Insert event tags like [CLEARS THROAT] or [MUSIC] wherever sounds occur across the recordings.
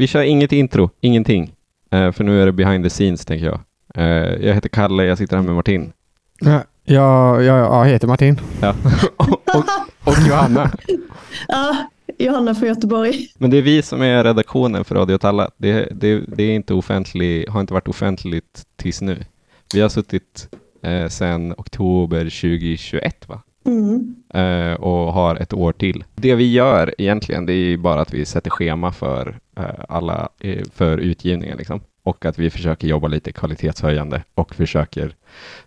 vi kör inget intro, ingenting. Eh, för nu är det behind the scenes, tänker jag. Eh, jag heter Kalle, jag sitter här med Martin. Ja, jag, jag, jag heter Martin. Ja. [LAUGHS] och, och, och Johanna. Ja, Johanna från Göteborg. Men det är vi som är redaktionen för Radio Talla. Det, det, det är inte offentlig, har inte varit offentligt tills nu. Vi har suttit eh, sedan oktober 2021, va? Mm. Eh, och har ett år till. Det vi gör egentligen, det är ju bara att vi sätter schema för eh, alla, eh, för utgivningen liksom. Och att vi försöker jobba lite kvalitetshöjande och försöker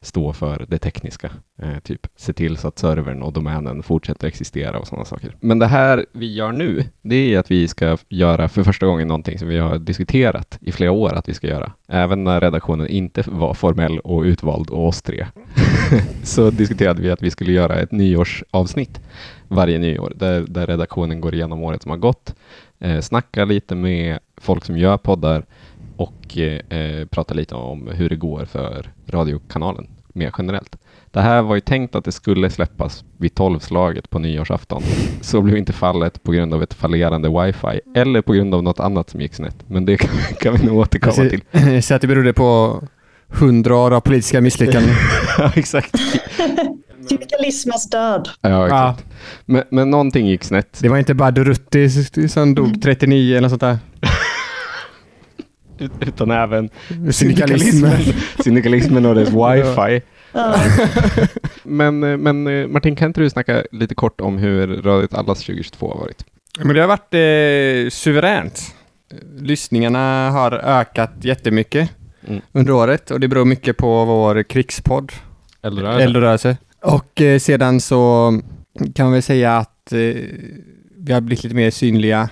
stå för det tekniska. Eh, typ se till så att servern och domänen fortsätter existera och sådana saker. Men det här vi gör nu, det är att vi ska göra för första gången någonting som vi har diskuterat i flera år att vi ska göra. Även när redaktionen inte var formell och utvald och oss tre. [LAUGHS] så diskuterade vi att vi skulle göra ett nyårsavsnitt varje nyår där, där redaktionen går igenom året som har gått, eh, snackar lite med folk som gör poddar och eh, prata lite om hur det går för radiokanalen mer generellt. Det här var ju tänkt att det skulle släppas vid tolvslaget på nyårsafton. Så blev inte fallet på grund av ett fallerande wifi eller på grund av något annat som gick snett. Men det kan, [LAUGHS] kan vi nog återkomma till. [LAUGHS] Så att det berodde på hundra år av politiska misslyckanden. [LAUGHS] ja, exakt. Syndikalismens död. Ja, exakt. Men, men någonting gick snett. Det var inte bara Durrutti som dog 39 eller något sånt där. Ut- [LAUGHS] Utan även Syndikalismen. [LAUGHS] syndikalismen och dess wifi. Ja. [LAUGHS] Men, eh, men eh, Martin, kan inte du snacka lite kort om hur Radio Allas 2022 har varit? Men det har varit eh, suveränt. Lyssningarna har ökat jättemycket Mm. under året och det beror mycket på vår krigspodd, Eller Eldrörelse. Och eh, sedan så kan väl säga att eh, vi har blivit lite mer synliga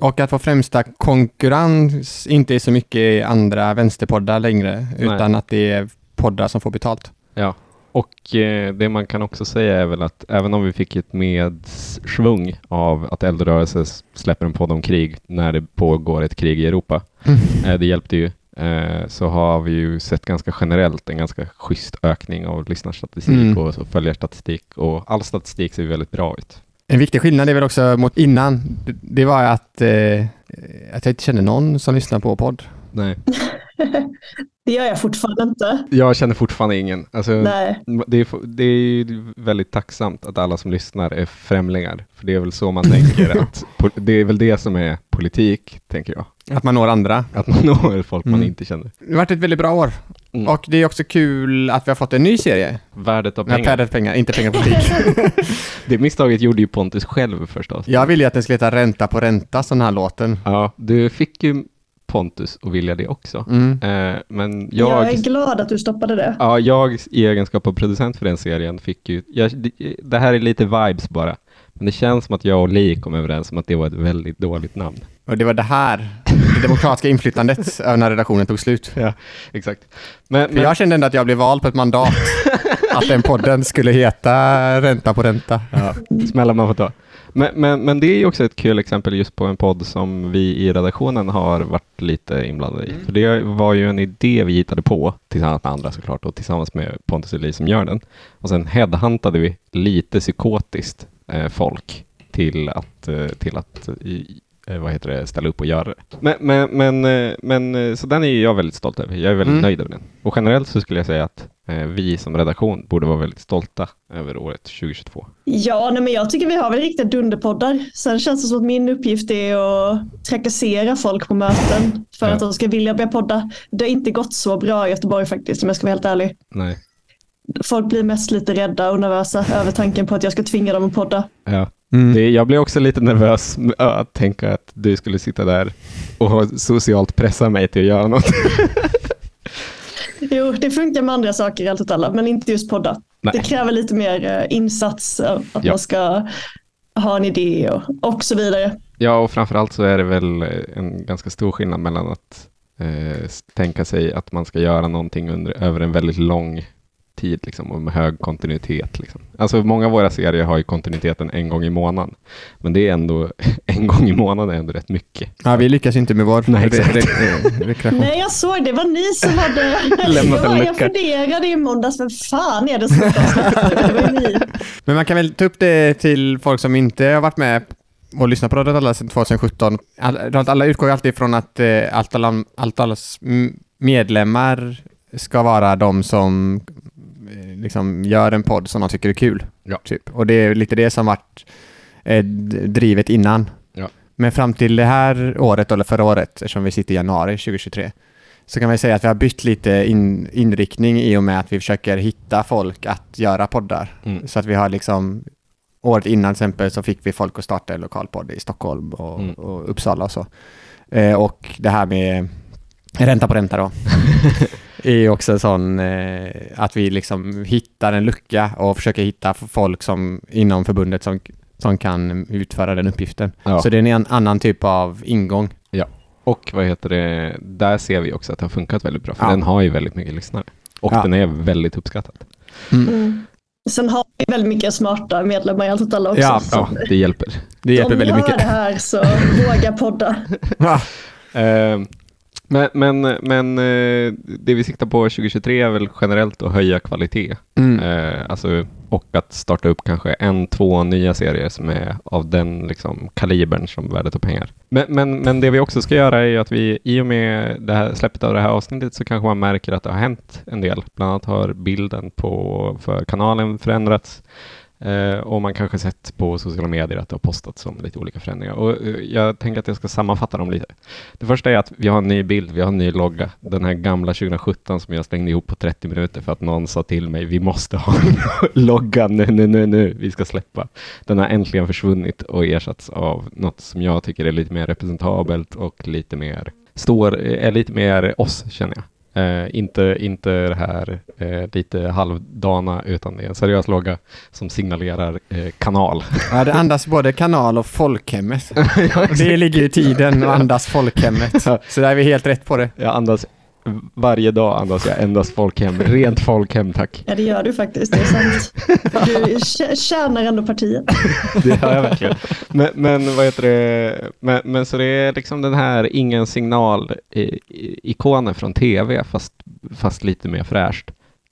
och att vår främsta konkurrens inte är så mycket andra vänsterpoddar längre, utan att det är poddar som får betalt. Ja, och eh, det man kan också säga är väl att även om vi fick ett medsvung av att Eldrörelse släpper en podd om krig när det pågår ett krig i Europa, eh, det hjälpte ju, eh, så har vi ju sett ganska generellt en ganska schysst ökning av lyssnarstatistik Mm. och följarstatistik och all statistik ser väldigt bra ut. En viktig skillnad är väl också mot innan, det, var att, eh, att jag inte kände någon som lyssnar på podd. Nej. [LAUGHS] Det gör jag fortfarande inte. Jag känner fortfarande ingen. Alltså, Nej. Det är, det är väldigt tacksamt att alla som lyssnar är främlingar. För det är väl så man tänker [LAUGHS] att det är väl det som är politik, tänker jag. Att man når andra. Att man [LAUGHS] når folk man Mm. inte känner. Det har varit ett väldigt bra år. Mm. Och det är också kul att vi har fått en ny serie. Värdet av pengar. pengar. pengar, inte pengar på politik. [LAUGHS] Det misstaget gjorde ju Pontus själv förstås. jag ville ju att den skulle heta Ränta på ränta, sån här låten. Ja, du fick ju Pontus att vilja det också. Mm. Eh, men Jag, jag... är glad att du stoppade det. Ja, jag i egenskap av producent för den serien fick ju, jag, det, här är lite vibes bara, men det känns som att jag och Li kom överens om att det var ett väldigt dåligt namn. Och det var det här, demokratiska inflytandet, när redaktionen tog slut. Ja, exakt. Men, För jag kände ändå att jag blev vald på ett mandat. [LAUGHS] att den podden skulle heta Ränta på ränta. ja, smällar man får ta. Men, men, men det är ju också ett kul exempel just på en podd som vi i redaktionen har varit lite inblandade i. För det var ju en idé vi hittade på, tillsammans med andra såklart, och tillsammans med Pontus och Li som gör den. Och sen headhuntade vi lite psykotiskt eh, folk till att, eh, till att vad heter det, ställa upp och göra det. Men, men, men, eh, men eh, så den är jag väldigt stolt över. Jag är väldigt Mm. nöjd över den. Och generellt så skulle jag säga att eh, vi som redaktion borde vara väldigt stolta över året 2022. Ja, nej, men jag tycker vi har väl riktiga dunderpoddar. Sen känns det som att min uppgift är att trakassera folk på möten för Ja. att de ska vilja börja podda. Det har inte gått så bra i Göteborg faktiskt, om jag ska vara helt ärlig. Nej. Folk blir mest lite rädda och nervösa över tanken på att jag ska tvinga dem att podda. Ja. Mm. Det, jag blev också lite nervös att tänka att du skulle sitta där och socialt pressa mig till att göra något. Jo, det funkar med andra saker i allt åt alla, men inte just podda. Nej. Det kräver lite mer eh, insats, eh, att Ja. man ska ha en idé och, och så vidare. Ja, och framförallt så är det väl eh, en ganska stor skillnad mellan att eh, tänka sig att man ska göra någonting under, över en väldigt lång tid liksom, och med hög kontinuitet. Liksom. Alltså många av våra serier har ju kontinuiteten en gång i månaden. Men det är ändå, [LAUGHS] en gång i månaden är ändå rätt mycket. Ja, vi lyckas inte med vår Nej, re- exakt. re- rekreation. Nej, jag såg det. var ni som hade... [LAUGHS] Lämnat jag, en lucka. jag funderade i måndags, vem fan är det som. Men man kan väl ta upp det till folk som inte har varit med och lyssnar på Radio Alla sedan 2017. All, Radio Alla utgår ju alltid från att eh, allt, alla, allt allas m- medlemmar ska vara de som liksom gör en podd som de tycker är kul. Ja. Typ. Och det är lite det som varit eh, drivet innan. Ja. Men fram till det här året, eller förra året, eftersom vi sitter i januari 2023, så kan man säga att vi har bytt lite in, inriktning i och med att vi försöker hitta folk att göra poddar. Mm. Så att vi har liksom Året innan till exempel så fick vi folk att starta en lokalpodd i Stockholm och, Mm. och Uppsala och så. Eh, och det här med ränta på ränta då. [LAUGHS] är ju också en sån eh, att vi liksom hittar en lucka och försöker hitta folk som inom förbundet som, som kan utföra den uppgiften. Ja. Så det är en annan typ av ingång. Och vad heter det, där ser vi också att det har funkat väldigt bra, för Ja. den har ju väldigt mycket lyssnare. Och Ja. den är väldigt uppskattad. Mm. Sen har vi väldigt mycket smarta medlemmar i Allt alla också. Ja, Ja, det hjälper. Det hjälper ni väldigt mycket. det här så våga podda. [LAUGHS] Ja. Men men, men eh, det vi siktar på 2023 är väl generellt att höja kvalitet. Mm. Eh, alltså, och att starta upp kanske en, två nya serier som är av den liksom, kalibern som värdet och pengar. Men, men, men det vi också ska göra är ju att vi i och med det här släppet av det här avsnittet så kanske man märker att det har hänt en del. Bland annat har bilden på, för kanalen förändrats. Eh, och man kanske sett på sociala medier att det har postats om lite olika förändringar. Och eh, jag tänker att jag ska sammanfatta dem lite. Det första är att vi har en ny bild, vi har en ny logga. Den här gamla 2017 som jag slängde ihop på 30 minuter för att någon sa till mig, vi måste ha en [LAUGHS] logga nu, nu, nu, nu, vi ska släppa. Den har äntligen försvunnit och ersatts av något som jag tycker är lite mer representabelt och lite mer, står, är lite mer oss känner jag. Eh, inte, inte det här eh, lite halvdana, utan det är en seriös logga som signalerar eh, kanal. Ja, det andas både kanal och folkhemmet. [LAUGHS] Och det ligger i tiden att andas folkhemmet. Så där är vi helt rätt på det. Jag andas varje dag andas jag endast folkhem, rent folkhem tack. Ja det gör du faktiskt, det är sant. Du tjä- tjänar ändå partiet. [LAUGHS] Det har jag verkligen. Men, men vad heter det, men, men så det är liksom den här ingen signal i, i, ikonen från tv fast, fast lite mer fräscht.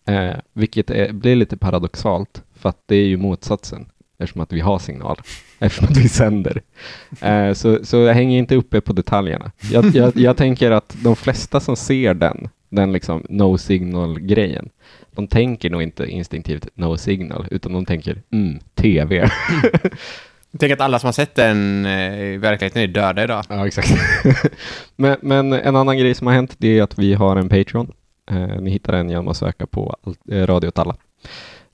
Eh, vilket är, blir lite paradoxalt för att det är ju motsatsen eftersom att vi har signal, [LAUGHS] eftersom att vi sänder. Eh, så, så jag hänger inte uppe på detaljerna. Jag, jag, jag tänker att de flesta som ser den, den liksom no signal-grejen, de tänker nog inte instinktivt no signal, utan de tänker mm, tv. Tänk att alla som har sett den eh, i verkligheten är döda idag. Ja, exakt. [LAUGHS] men, men en annan grej som har hänt, det är att vi har en Patreon. Eh, ni hittar den genom att söka på eh, Radio åt alla.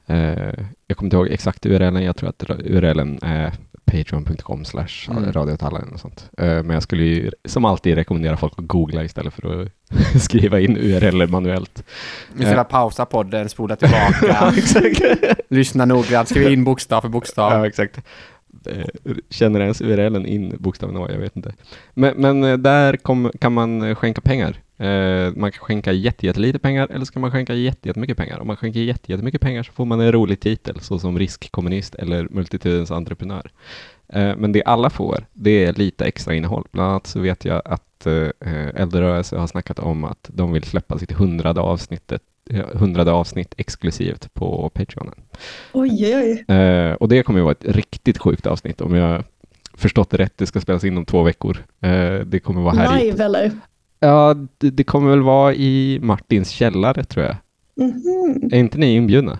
Eh, jag kommer inte ihåg exakt URLen, jag tror att URLen är patreon.com slash Mm. radio åt alla eller något sånt. Eh, men jag skulle ju som alltid rekommendera folk att googla istället för att [LAUGHS] skriva in URL manuellt. Ska bara pausa podden, spola tillbaka, [LAUGHS] [LAUGHS] lyssna noggrant, skriva in bokstav för bokstav. Ja, exakt. Eh, Känner ens URLen in bokstaven A? Jag vet inte. Men, men eh, där kom, kan man eh, skänka pengar. Eh, man kan skänka jätte, jättelite pengar eller så kan man skänka jätte, jättemycket pengar. Om man skänker jätte, jättemycket pengar så får man en rolig titel såsom riskkommunist eller multitudens entreprenör. Eh, men det alla får, det är lite extra innehåll. Bland annat så vet jag att eh, Eldrörelse har snackat om att de vill släppa sitt hundrade avsnittet eh, hundrade avsnitt exklusivt på Patreonen. Oj, oj. Eh, och det kommer ju vara ett riktigt sjukt avsnitt om jag förstått det rätt. Det ska spelas in om två veckor. Eh, det kommer vara här. Live eller? Ja, det, det kommer väl vara i Martins källare tror jag. Mhm. Är inte ni inbjudna?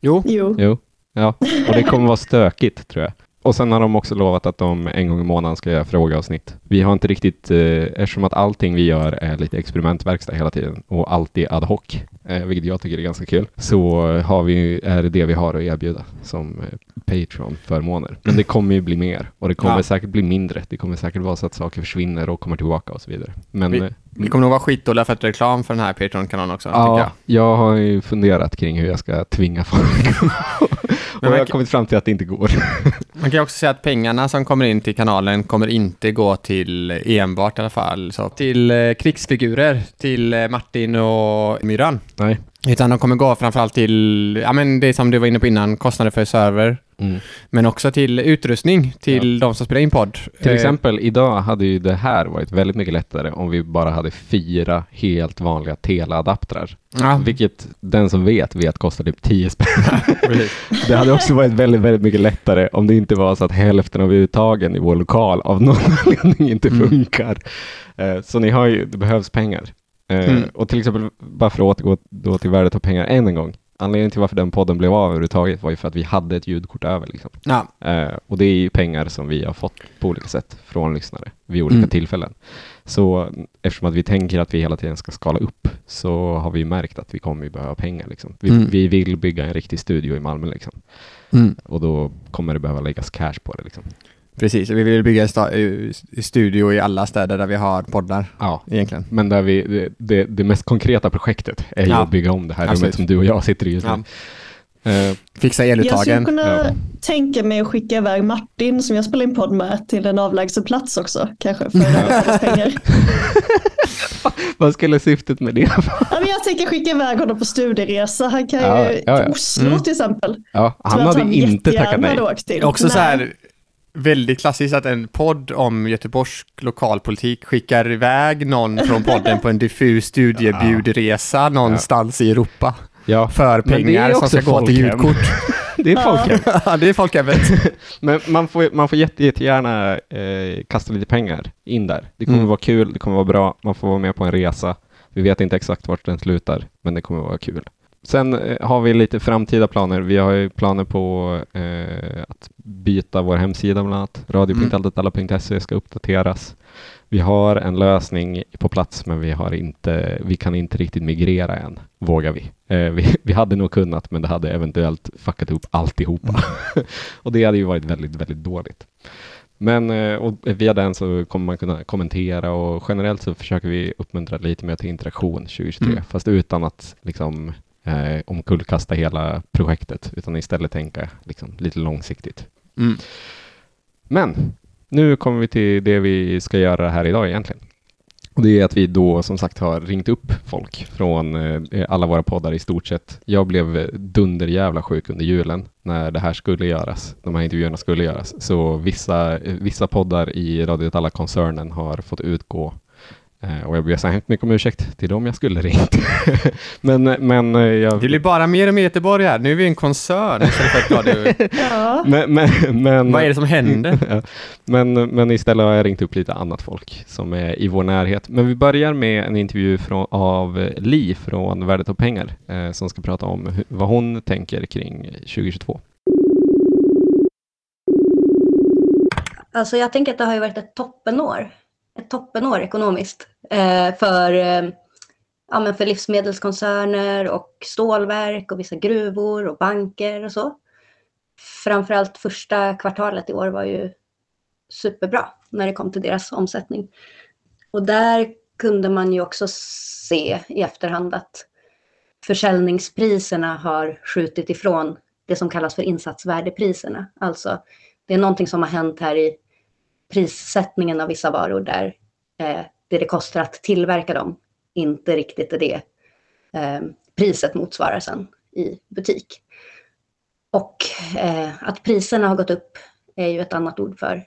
Jo, Jo. Jo. Ja, och det kommer vara stökigt tror jag. Och sen har de också lovat att de en gång i månaden ska göra frågeavsnitt. Vi har inte riktigt, eh, eftersom att allting vi gör är lite experimentverkstad hela tiden och alltid ad hoc, eh, vilket jag tycker är ganska kul, så har vi, är det det vi har att erbjuda som eh, Patreon-förmåner. Men det kommer ju bli mer och det kommer Ja. säkert bli mindre. Det kommer säkert vara så att saker försvinner och kommer tillbaka och så vidare. Men Vi- eh, vi kommer nog vara skitdåliga för att reklam för den här Patreon-kanalen också, Ja, jag. jag har ju funderat kring hur jag ska tvinga folk. [LAUGHS] och jag har kommit fram till att det inte går. [LAUGHS] Man kan också säga att pengarna som kommer in till kanalen kommer inte gå till enbart i alla fall, så till eh, krigsfigurer, till eh, Martin och Myran. Nej. Utan de kommer gå framförallt till, ja men det som du var inne på innan, kostnader för server, Mm. Men också till utrustning till de som spelar in podd. Till Eh, exempel idag hade ju det här varit väldigt mycket lättare om vi bara hade fyra helt vanliga teleadaptrar. Ja, Vilket den som vet, vet kostar typ 10 spänn. [LAUGHS] det hade också varit väldigt, väldigt mycket lättare om det inte var så att hälften av uttagen i vår lokal av någon [LAUGHS] anledning inte Mm. funkar. Eh, Så ni har ju, det behövs pengar. Eh, Mm. Och till exempel, bara för att återgå då till värdet av pengar än en gång. Anledningen till varför den podden blev av överhuvudtaget var ju för att vi hade ett ljudkort över. Liksom. ja. Eh, och det är ju pengar som vi har fått på olika sätt från lyssnare vid olika Mm. tillfällen. Så eftersom att vi tänker att vi hela tiden ska skala upp så har vi märkt att vi kommer behöva pengar. Liksom. Vi, Mm. vi vill bygga en riktig studio i Malmö liksom. Mm. och då kommer det behöva läggas cash på det. Precis, vi vill bygga en eh, studio i alla städer där vi har poddar Ja. egentligen. Men där vi, det, det, det mest konkreta projektet är ju Ja. att bygga om det här rummet som du och jag sitter i just nu. Ja. Eh, Fixa Jag skulle eluttagen. kunna Ja. tänka mig att skicka iväg Martin som jag spelar in podd med till en avlägsen plats också kanske för att [LAUGHS] pengar. [LAUGHS] vad skulle syftet med det vara? Ja, jag tänker skicka iväg honom på studieresa. Han kan Ja, ju ja, ja. till Oslo Mm. till exempel. Ja, han hade inte tackat nej. åkt till. Också så Nej. här väldigt klassiskt att en podd om Göteborgs lokalpolitik skickar iväg någon från podden på en diffus studiebjudresa någonstans i Europa Ja, för pengar som ska gå till ljudkort. [LAUGHS] det är folkhem. [LAUGHS] Ja, det är folkhemmet. [LAUGHS] Men man får, man får jätte, jättegärna eh, kasta lite pengar in där. Det kommer Mm. vara kul, det kommer vara bra, man får vara med på en resa. Vi vet inte exakt vart den slutar, men det kommer vara kul. Sen eh, har vi lite framtida planer. Vi har ju planer på eh, att byta vår hemsida bland annat. Radio.altetalla.se ska uppdateras. Vi har en lösning på plats, men vi, har inte, vi kan inte riktigt migrera än, vågar vi. Eh, vi. [LAUGHS] Vi hade nog kunnat, men det hade eventuellt fuckat ihop alltihopa. [LAUGHS] och det hade ju varit väldigt, väldigt dåligt. Men eh, via den så kommer man kunna kommentera och generellt så försöker vi uppmuntra lite mer till interaktion 2023, Mm. fast utan att liksom eh, omkullkasta hela projektet, utan istället tänka liksom, lite långsiktigt. Mm. Men nu kommer vi till det vi ska göra här idag egentligen. Och det är att vi då som sagt har ringt upp folk från eh, alla våra poddar i stort sett. Jag blev dunderjävla sjuk under julen när det här skulle göras, de här intervjuerna skulle göras. Så vissa, eh, vissa poddar i Radio Alla-koncernen har fått utgå och jag ber så hemskt mycket om ursäkt till dem jag skulle ringt. [LAUGHS] men, men, eh, jag, Det blir bara mer och mer Göteborg här. Nu är vi en koncern. [LAUGHS] Ja. men, men, men, Vad är det som händer? [LAUGHS] Ja, men, men istället har jag ringt upp lite annat folk som är i vår närhet. Men vi börjar med en intervju från, av eh, Li från Värdet av pengar eh, som ska prata om hur, vad hon tänker kring 2022. Alltså jag tänker att det har ju varit ett toppenår. Ett toppenår ekonomiskt eh, för, eh, ja, men för livsmedelskoncerner och stålverk och vissa gruvor och banker och så. Framförallt första kvartalet i år var ju superbra när det kom till deras omsättning. Och där kunde man ju också se i efterhand att försäljningspriserna har skjutit ifrån det som kallas för insatsvärdepriserna. Alltså det är någonting som har hänt här i prissättningen av vissa varor där eh, det det kostar att tillverka dem inte riktigt är det eh, priset motsvarar sen i butik. Och eh, att priserna har gått upp är ju ett annat ord för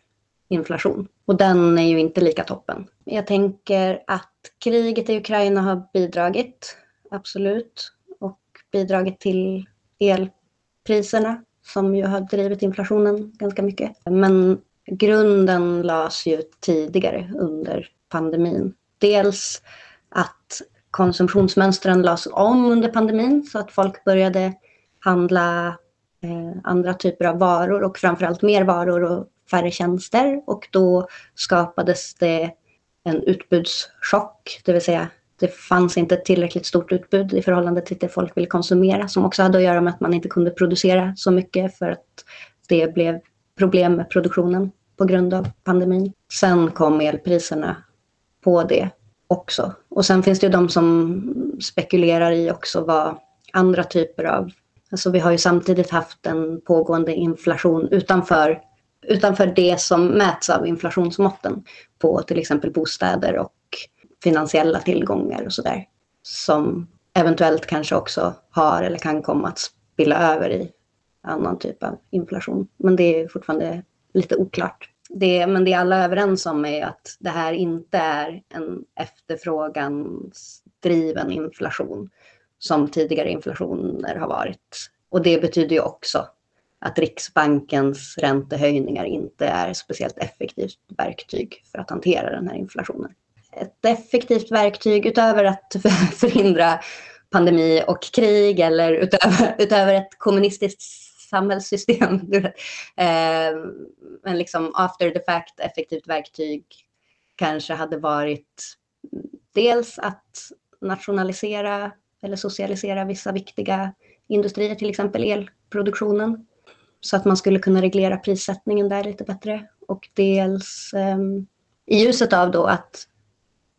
inflation. Och den är ju inte lika toppen. Jag tänker att kriget i Ukraina har bidragit, absolut. Och bidragit till elpriserna som ju har drivit inflationen ganska mycket. Men grunden lades ju tidigare under pandemin. Dels att konsumtionsmönstren lades om under pandemin så att folk började handla eh, andra typer av varor och framförallt mer varor och färre tjänster och då skapades det en utbudschock, det vill säga det fanns inte ett tillräckligt stort utbud i förhållande till det folk ville konsumera som också hade att göra med att man inte kunde producera så mycket för att det blev problem med produktionen på grund av pandemin. Sen kom elpriserna på det också. Och sen finns det ju de som spekulerar i också vad andra typer av... Alltså vi har ju samtidigt haft en pågående inflation utanför, utanför det som mäts av inflationsmåtten på till exempel bostäder och finansiella tillgångar och sådär. Som eventuellt kanske också har eller kan komma att spilla över i annan typ av inflation. Men det är fortfarande lite oklart. Det, men det alla är överens om är att det här inte är en efterfrågansdriven inflation som tidigare inflationer har varit. Och det betyder ju också att Riksbankens räntehöjningar inte är speciellt effektivt verktyg för att hantera den här inflationen. Ett effektivt verktyg utöver att [LAUGHS] förhindra pandemi och krig eller utöver, utöver ett kommunistiskt samhällssystem. [LAUGHS] Eh, men liksom after the fact effektivt verktyg kanske hade varit dels att nationalisera eller socialisera vissa viktiga industrier, till exempel elproduktionen, så att man skulle kunna reglera prissättningen där lite bättre. Och dels um, i ljuset av då att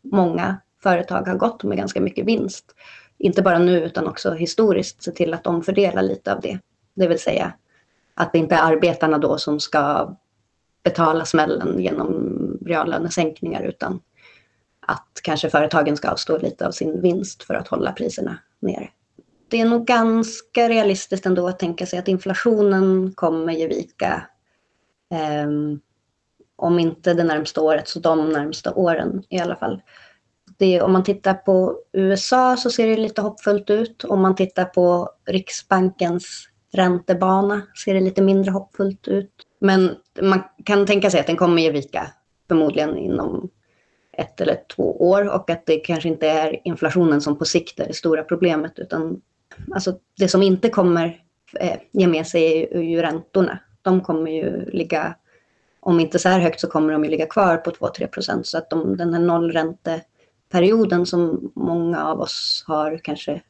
många företag har gått med ganska mycket vinst, inte bara nu utan också historiskt, se till att omfördela lite av det. Det vill säga att det inte är arbetarna då som ska betala smällen genom reallönesänkningar utan att kanske företagen ska avstå lite av sin vinst för att hålla priserna nere. Det är nog ganska realistiskt ändå att tänka sig att inflationen kommer ge vika. Um, om inte det närmsta året så de närmsta åren i alla fall. Det, om man tittar på USA så ser det lite hoppfullt ut. Om man tittar på Riksbankens räntebana ser det lite mindre hoppfullt ut. Men man kan tänka sig att den kommer ge vika förmodligen inom ett eller två år och att det kanske inte är inflationen som på sikt är det stora problemet utan alltså det som inte kommer eh, ge med sig är ju räntorna. De kommer ju ligga, om inte så här högt så kommer de ju ligga kvar på 2-3 procent så att de, den här nollränteperioden som många av oss har kanske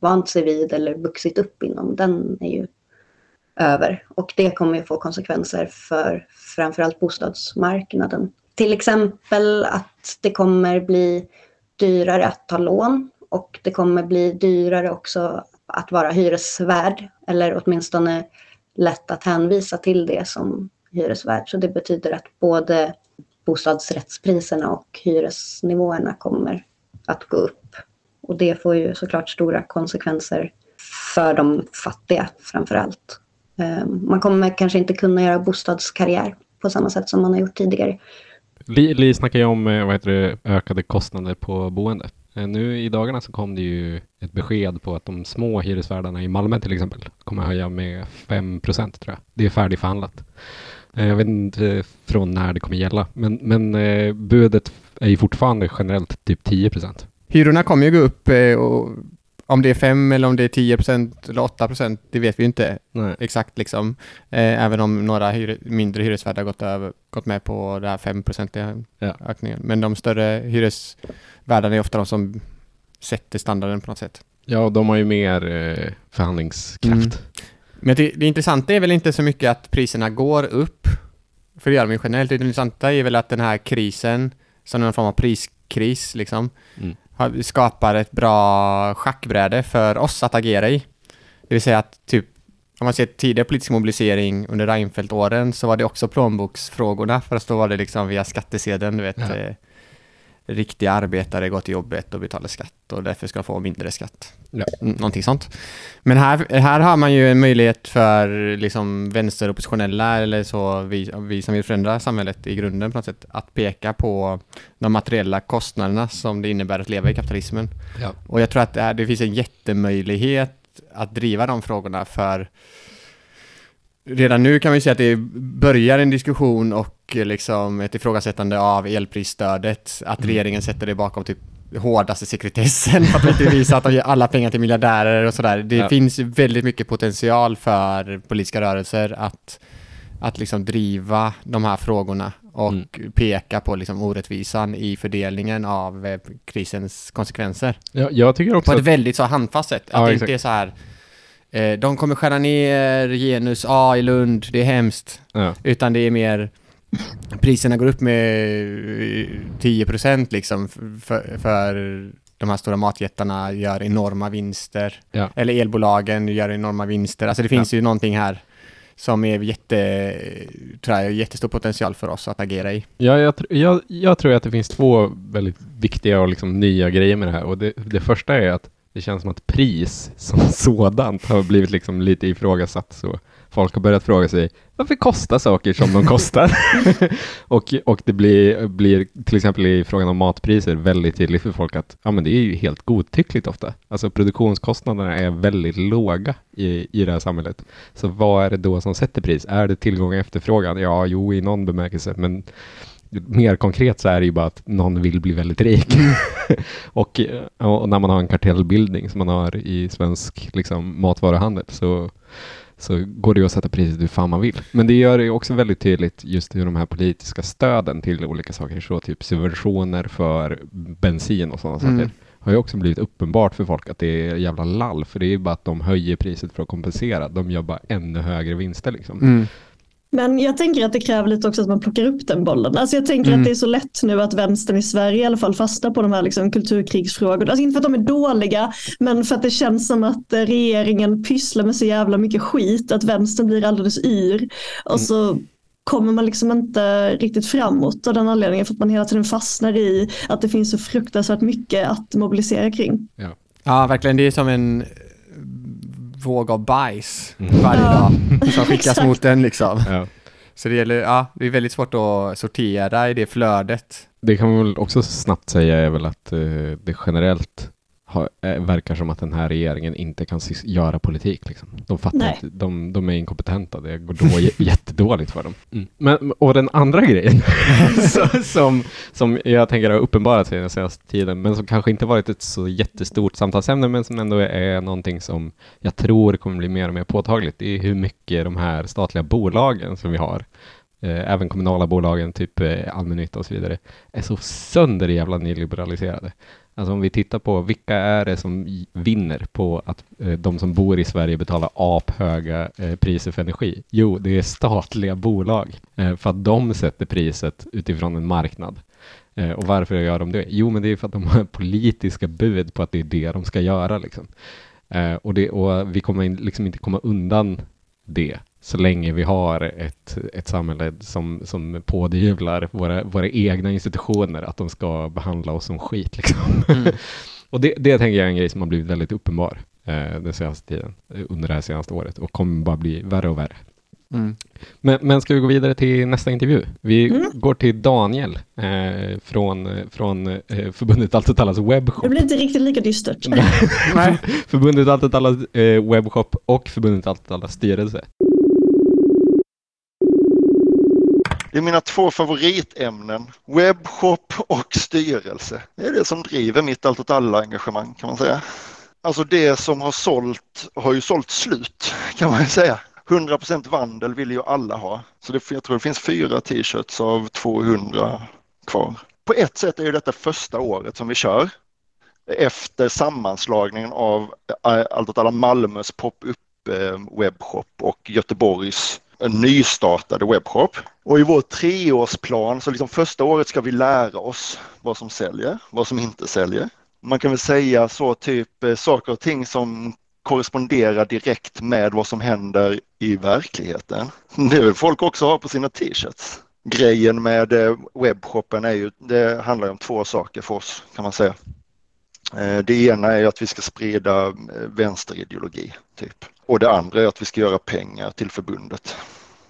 vant sig vid eller vuxit upp inom, den är ju över. Och det kommer ju få konsekvenser för framförallt bostadsmarknaden. Till exempel att det kommer bli dyrare att ta lån och det kommer bli dyrare också att vara hyresvärd eller åtminstone lätt att hänvisa till det som hyresvärd. Så det betyder att både bostadsrättspriserna och hyresnivåerna kommer att gå upp. Och det får ju såklart stora konsekvenser för de fattiga framför allt. Ehm, man kommer kanske inte kunna göra bostadskarriär på samma sätt som man har gjort tidigare. Li, Li snackar ju om eh, vad heter det, ökade kostnader på boende. Eh, nu i dagarna så kom det ju ett besked på att de små hyresvärdarna i Malmö till exempel kommer höja med 5 procent tror jag. Det är färdigförhandlat. Eh, jag vet inte från när det kommer gälla, men, men budet är ju fortfarande generellt typ 10 procent. Hyrorna kommer ju gå upp och om det är 5 eller om det är 10 procent eller 8 procent, det vet vi inte Nej. exakt liksom. Eh, även om några hyre, mindre hyresvärdar gått, över, gått med på det här 5 procentiga ja. ökningen. Men de större hyresvärdarna är ofta de som sätter standarden på något sätt. Ja, de har ju mer eh, förhandlingskraft. Mm. Men det, det intressanta är väl inte så mycket att priserna går upp, för det gör de ju generellt. Det intressanta är väl att den här krisen, som någon form av priskris liksom, mm skapar ett bra schackbräde för oss att agera i. Det vill säga att typ om man ser tidigare politisk mobilisering under Reinfeldt-åren så var det också plånboksfrågorna, för då var det liksom via skattesedeln, du vet, ja. Riktiga arbetare går till jobbet och betalar skatt och därför ska få mindre skatt. Ja. Någonting sånt. Men här, här har man ju en möjlighet för liksom vänsteroppositionella eller så, vi, vi som vill förändra samhället i grunden på något sätt, att peka på de materiella kostnaderna som det innebär att leva i kapitalismen. Ja. Och jag tror att det, här, det finns en jättemöjlighet att driva de frågorna för redan nu kan vi säga att det börjar en diskussion och liksom ett ifrågasättande av elprisstödet, att mm. regeringen sätter det bakom typ hårdaste sekretessen för att inte visa att de ger alla pengar till miljardärer och sådär. Det ja. finns väldigt mycket potential för politiska rörelser att, att liksom driva de här frågorna och mm. peka på liksom orättvisan i fördelningen av eh, krisens konsekvenser. Ja, jag tycker också På ett väldigt så handfast sätt. Ja, att det inte är så här eh, de kommer skära ner genus A i Lund, det är hemskt. Utan det är mer priserna går upp med 10% liksom för, för de här stora matjättarna gör enorma vinster. Ja. Eller elbolagen gör enorma vinster. Alltså det finns ja. ju någonting här som är jätte, tror jag, jättestor potential för oss att agera i. Ja, jag, jag, jag tror att det finns två väldigt viktiga och liksom nya grejer med det här. Och det, det första är att det känns som att pris som [LAUGHS] sådant har blivit liksom lite ifrågasatt. Så folk har börjat fråga sig varför kostar saker som de kostar? [LAUGHS] och, och det blir, blir till exempel i frågan om matpriser väldigt tydligt för folk att ja, men det är ju helt godtyckligt ofta. Alltså produktionskostnaderna är väldigt låga i, i det här samhället. Så vad är det då som sätter pris? Är det tillgång och efterfrågan? Ja, jo, i någon bemärkelse, men mer konkret så är det ju bara att någon vill bli väldigt rik. [LAUGHS] och, och, när man har en kartellbildning som man har i svensk liksom, matvaruhandel så så går det ju att sätta priset hur fan man vill. Men det gör det också väldigt tydligt just hur de här politiska stöden till olika saker, så typ subventioner för bensin och sådana mm. saker, har ju också blivit uppenbart för folk att det är jävla lall, för det är ju bara att de höjer priset för att kompensera. De gör bara ännu högre vinster liksom. Mm. Men jag tänker att det kräver lite också att man plockar upp den bollen. Alltså jag tänker mm. att det är så lätt nu att vänstern i Sverige i alla fall fastnar på de här liksom kulturkrigsfrågorna. Alltså inte för att de är dåliga, men för att det känns som att eh, regeringen pysslar med så jävla mycket skit, att vänstern blir alldeles yr. Och mm. så kommer man liksom inte riktigt framåt av den anledningen för att man hela tiden fastnar i att det finns så fruktansvärt mycket att mobilisera kring. Ja, ja verkligen. Det är som en våg av bajs mm. varje dag [LAUGHS] som skickas mot den liksom. Ja. Så det gäller, ja, det är väldigt svårt att sortera i det flödet. Det kan man väl också snabbt säga är väl att uh, det generellt har, äh, verkar som att den här regeringen inte kan göra politik. Liksom. De fattar inte, de, de är inkompetenta, det går då [LAUGHS] jättedåligt för dem. Mm. Men, och den andra grejen [LAUGHS] [LAUGHS] som, som jag tänker har uppenbarat sig den senaste tiden, men som kanske inte varit ett så jättestort samtalsämne, men som ändå är någonting som jag tror kommer bli mer och mer påtagligt, det är hur mycket de här statliga bolagen som vi har eh, även kommunala bolagen, typ eh, allmännytta och så vidare, är så sönder jävla nyliberaliserade. Alltså om vi tittar på vilka är det som vinner på att eh, de som bor i Sverige betalar aphöga eh, priser för energi? Jo, det är statliga bolag eh, för att de sätter priset utifrån en marknad. Eh, och varför gör de det? Jo, men det är för att de har [LAUGHS] politiska bud på att det är det de ska göra. Liksom. Eh, och, det, och vi kommer in, liksom inte komma undan det så länge vi har ett, ett samhälle som, som pådyvlar våra, våra egna institutioner att de ska behandla oss som skit. Liksom. Mm. [LAUGHS] och det, det tänker jag är en grej som har blivit väldigt uppenbar eh, den senaste tiden, eh, under det här senaste året och kommer bara bli värre och värre. Mm. Men, men ska vi gå vidare till nästa intervju? Vi mm. går till Daniel eh, från, från eh, förbundet Allt åt allas webbshop. Det blir inte riktigt lika dystert. [LAUGHS] förbundet Allt åt allas eh, webbshop och förbundet Allt åt allas styrelse. Det är mina två favoritämnen, webbshop och styrelse. Det är det som driver mitt allt åt alla engagemang kan man säga. Alltså det som har sålt har ju sålt slut kan man ju säga. 100% vandel vill ju alla ha. Så det, jag tror det finns fyra t-shirts av 200 kvar. På ett sätt är ju detta första året som vi kör efter sammanslagningen av eh, Allt åt alla Malmös pop-up eh, webbshop och Göteborgs en nystartade webbshop. Och i vår treårsplan så liksom första året ska vi lära oss vad som säljer, vad som inte säljer. Man kan väl säga så typ eh, saker och ting som korresponderar direkt med vad som händer i verkligheten. Det vill folk också ha på sina t-shirts. Grejen med eh, webbshoppen är ju, det handlar om två saker för oss kan man säga. Eh, det ena är att vi ska sprida eh, vänsterideologi, typ. Och det andra är att vi ska göra pengar till förbundet.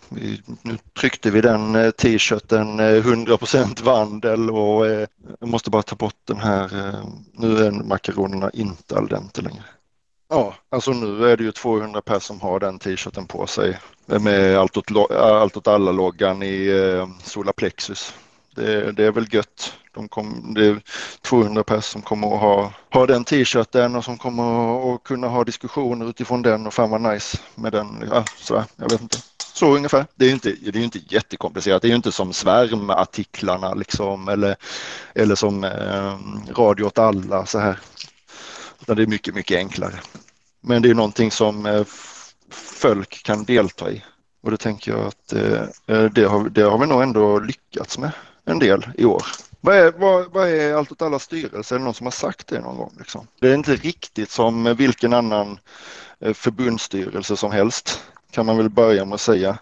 Vi, nu tryckte vi den eh, t-shirten 100% vandel och eh, jag måste bara ta bort den här. Nu är makaronerna inte al dente längre. Ja, alltså nu är det ju 200 personer som har den t-shirten på sig med allt åt, allt åt alla-loggan i Solarplexus. Det, det är väl gött. De kom, det är 200 pers som kommer att ha, ha den t-shirten och som kommer att kunna ha diskussioner utifrån den och fan vad nice med den. Ja, sådär, jag vet inte. Så ungefär. Det är ju inte, det är inte jättekomplicerat. Det är ju inte som svärmartiklarna liksom eller, eller som eh, Radio åt alla så här. Utan det är mycket, mycket enklare. Men det är någonting som eh, folk kan delta i. Och det tänker jag att eh, eh, det, har, det har vi nog ändå lyckats med en del i år. Vad är, vad, vad är Allt åt alla styrelse? Är det någon som har sagt det någon gång? Liksom? Det är inte riktigt som vilken annan eh, förbundsstyrelse som helst kan man väl börja med att säga.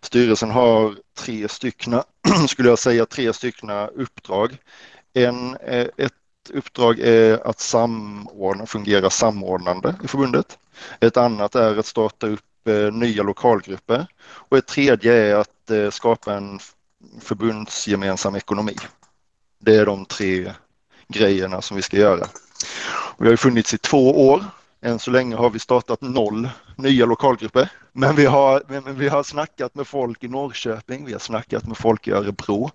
Styrelsen har tre styckna, [CLEARS THROAT] skulle jag säga, tre styckna uppdrag. En, eh, ett uppdrag är att samordna, fungera samordnande i förbundet. Ett annat är att starta upp eh, nya lokalgrupper och ett tredje är att skapa en förbundsgemensam ekonomi. Det är de tre grejerna som vi ska göra. Vi har ju funnits i två år. Än så länge har vi startat noll nya lokalgrupper. Men vi har, men vi har snackat med folk i Norrköping, vi har snackat med folk i Örebro.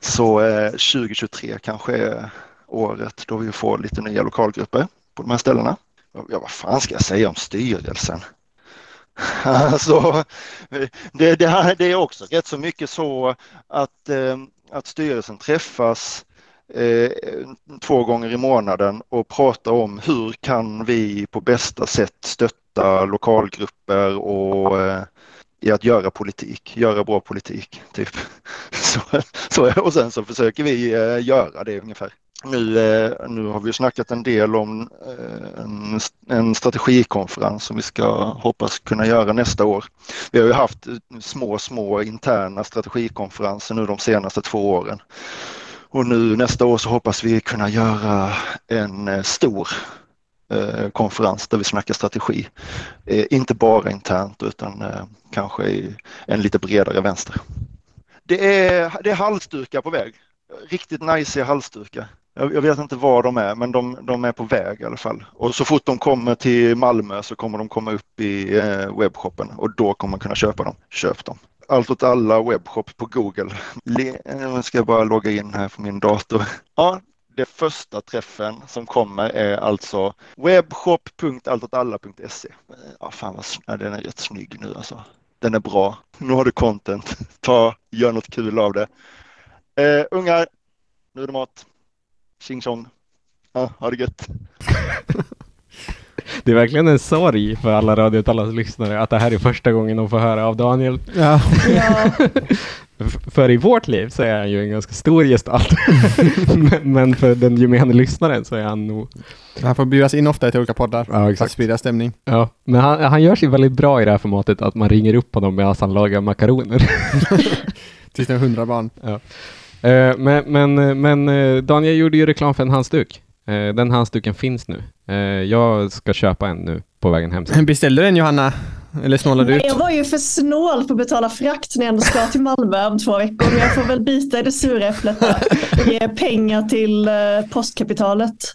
Så eh, 2023 kanske är året då vi får lite nya lokalgrupper på de här ställena. Ja, vad fan ska jag säga om styrelsen? [LAUGHS] Alltså, det, det, här, det är också rätt så mycket så att, eh, att styrelsen träffas eh, två gånger i månaden och pratar om hur kan vi på bästa sätt stötta lokalgrupper och eh, i att göra politik, göra bra politik. Typ. [LAUGHS] Så, så, och sen så försöker vi eh, göra det ungefär. Nu, eh, nu har vi snackat en del om eh, en, en strategikonferens som vi ska hoppas kunna göra nästa år. Vi har ju haft eh, små, små interna strategikonferenser nu de senaste två åren. Och nu nästa år så hoppas vi kunna göra en stor konferens där vi snackar strategi. Inte bara internt utan kanske i en lite bredare vänster. Det är, det är halsdukar på väg. Riktigt nice halsdukar. Jag, vet inte var de är, men de, de, är på väg i alla fall. Och så fort de kommer till Malmö så kommer de komma upp i eh, webbshoppen och då kommer man kunna köpa dem. Köp dem. Allt åt alla webbshop på Google. Nu eh, ska jag bara logga in här på min dator. Ja, det första träffen som kommer är alltså webbshop.alltåtalla.se. Ja, fan vad ja, den är rätt snygg nu alltså. Den är bra. Nu har du content. Ta, gör något kul av det. Uh, ungar, nu är det mat. Tjing tjong. Ja, ha det gött. [LAUGHS] Det är verkligen en sorg för alla radiotalas lyssnare att det här är första gången de får höra av Daniel. Ja. [LAUGHS] Ja. för i vårt liv så är han ju en ganska stor gestalt. [LAUGHS] men för den gemene lyssnaren så är han nog... Han får bjudas in ofta till olika poddar ja, exakt. för att sprida stämning. Ja, men han, han gör sig väldigt bra i det här formatet att man ringer upp honom medan han lagar makaroner. Tills det är hundra barn. Ja. Uh, men, men, men uh, Daniel gjorde ju reklam för en halsduk. Den halsduken finns nu. jag ska köpa en nu på vägen hem. [LAUGHS] Beställde du den Johanna? Eller snålade du ut? Jag var ju för snål på att betala frakt när jag ändå ska till Malmö om två veckor. Men jag får väl bita i det sura äpplet och ge pengar till postkapitalet. [LAUGHS]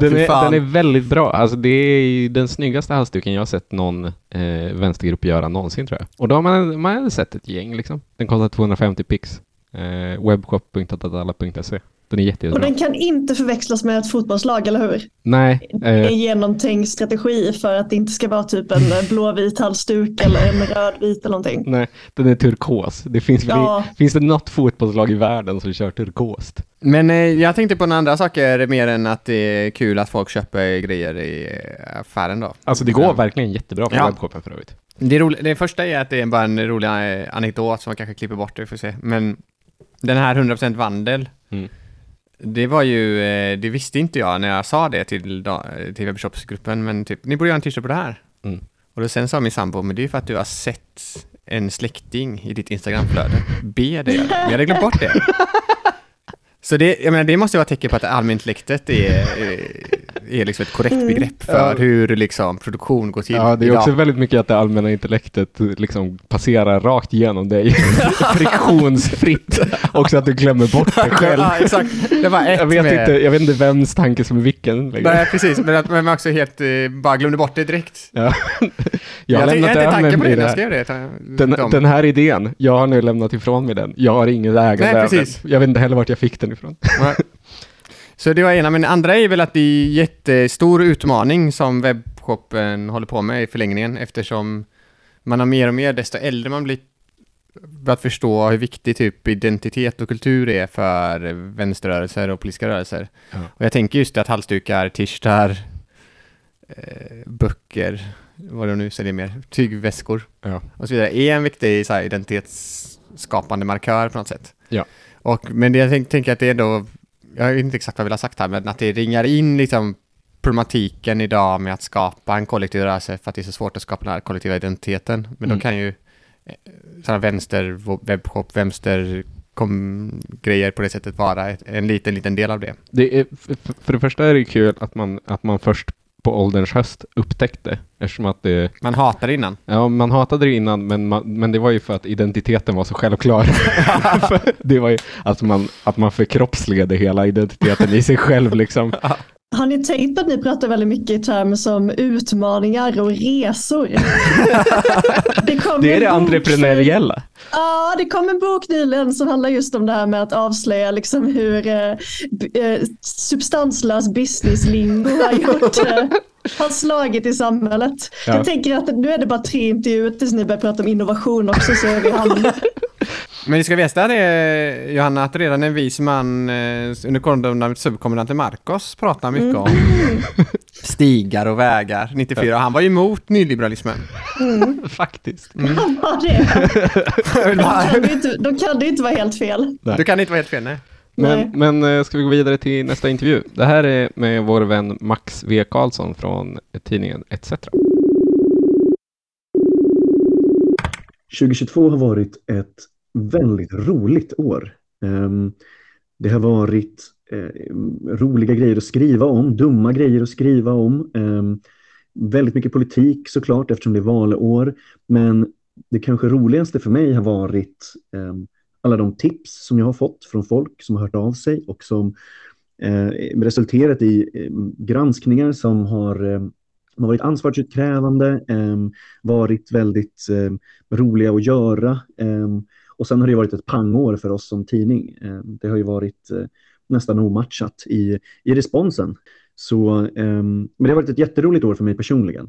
den, är, den är väldigt bra. Alltså, det är den snyggaste halsduken jag har sett någon eh, vänstergrupp göra någonsin tror jag. Och då har man, man har sett ett gäng liksom. Den kostar 250 pix. Eh, webbshop.alla.se. Den är jättebra. Och den kan inte förväxlas med ett fotbollslag, eller hur? Nej. Eh. En genomtänkt strategi för att det inte ska vara typ en [LAUGHS] blåvit halsduk eller en rödvit eller någonting. Nej, den är turkos. Det finns, ja. finns det något fotbollslag i världen som kör turkost? Men eh, jag tänkte på några andra saker mer än att det är kul att folk köper grejer i eh, affären då. Alltså det går ja. verkligen jättebra på ja. webbshoppen för övrigt. Det, det första är att det är bara en rolig eh, anekdot som man kanske klipper bort, det får se. Men den här 100% vandel, mm. det var ju, eh, det visste inte jag när jag sa det till, till webbshopsgruppen, men typ, ni borde göra en t-shirt på det här. Mm. Och då sen sa min sambo, men det är för att du har sett en släkting i ditt Instagramflöde. Be det göra det. Vi hade glömt bort det. [LAUGHS] Så det, jag menar, det måste vara ett tecken på att allmänintellektet är, är liksom ett korrekt mm. begrepp för ja. hur liksom produktion går till. Ja, det är idag. också väldigt mycket att det allmänna intellektet liksom passerar rakt igenom dig [LAUGHS] friktionsfritt. också att du glömmer bort dig [LAUGHS] själv. ja, exakt. Det var ett jag, vet med... inte, jag vet inte vems tanke som är vilken. Nej, precis. Men att man också helt uh, bara glömde bort det direkt. [LAUGHS] Ja. jag, jag har lämnat över mig det, jag skrev det. Den, den, här idén, jag har nu lämnat ifrån mig den. Jag har ingen ägande Nej, precis. Jag vet inte heller vart jag fick den ifrån. Så det var ena, men andra är väl att det är jättestor utmaning som webbshoppen håller på med i förlängningen eftersom man har mer och mer, desto äldre man blir, att förstå hur viktig typ identitet och kultur är för vänsterrörelser och politiska rörelser. Ja. Och jag tänker just att halsdukar, t-shirtar, eh, böcker, vad de nu säljer mer, tygväskor ja. och så vidare, är en viktig så här, identitetsskapande markör på något sätt. Ja. Och, men det jag tänker tänk att det är då jag vet inte exakt vad jag vill ha sagt här, men att det ringar in liksom problematiken idag med att skapa en kollektiv rörelse för att det är så svårt att skapa den här kollektiva identiteten. Men mm. då kan ju eh, sådana vänster webbshop, vänster kom grejer på det sättet vara en liten, liten del av det. Det är, för det första är det kul att man, att man först på ålderns höst upptäckte, eftersom att det... Man hatade innan. Ja, man hatade det innan, men, man, men det var ju för att identiteten var så självklar. [LAUGHS] [LAUGHS] det var ju att man, att man förkroppsligade hela identiteten i sig själv liksom. Har ni tänkt på att ni pratar väldigt mycket i termer som utmaningar och resor? [LAUGHS] det, det är det entreprenöriella. Ja, det kom en bok nyligen som handlar just om det här med att avslöja liksom hur eh, eh substanslös businesslingo har gjort eh, har slagit i samhället. Ja. Jag tänker att nu är det bara tre intervjuer tills ni börjar prata om innovation också så är vi hamn. [LAUGHS] Men vi ska veta det, Johanna, att redan en vis man eh, under kodnamnet subkommandanten Marcos pratar mycket mm. om stigar och vägar 94. Han var ju emot nyliberalismen. Mm. [LAUGHS] Faktiskt. Mm. Han var det. [LAUGHS] Då kan, det inte, då kan det inte vara helt fel. Nej. Det kan inte vara helt fel, nej. Men, men eh, ska vi gå vidare till nästa intervju? Det här är med vår vän Max V. Karlsson från tidningen ETC. 2022 har varit ett väldigt roligt år. Ehm, det har varit eh, roliga grejer att skriva om, dumma grejer att skriva om. Ehm, väldigt mycket politik såklart eftersom det är valår. Men det kanske roligaste för mig har varit ehm, alla de tips som jag har fått från folk som har hört av sig och som eh, resulterat i eh, granskningar som har de har varit ansvarsutkrävande, ehm, varit väldigt ehm, roliga att göra. Ehm, och sen har det varit ett pangår för oss som tidning. Eh, det har ju varit eh, nästan omatchat i, i responsen. Så, men det har varit ett jätteroligt år för mig personligen.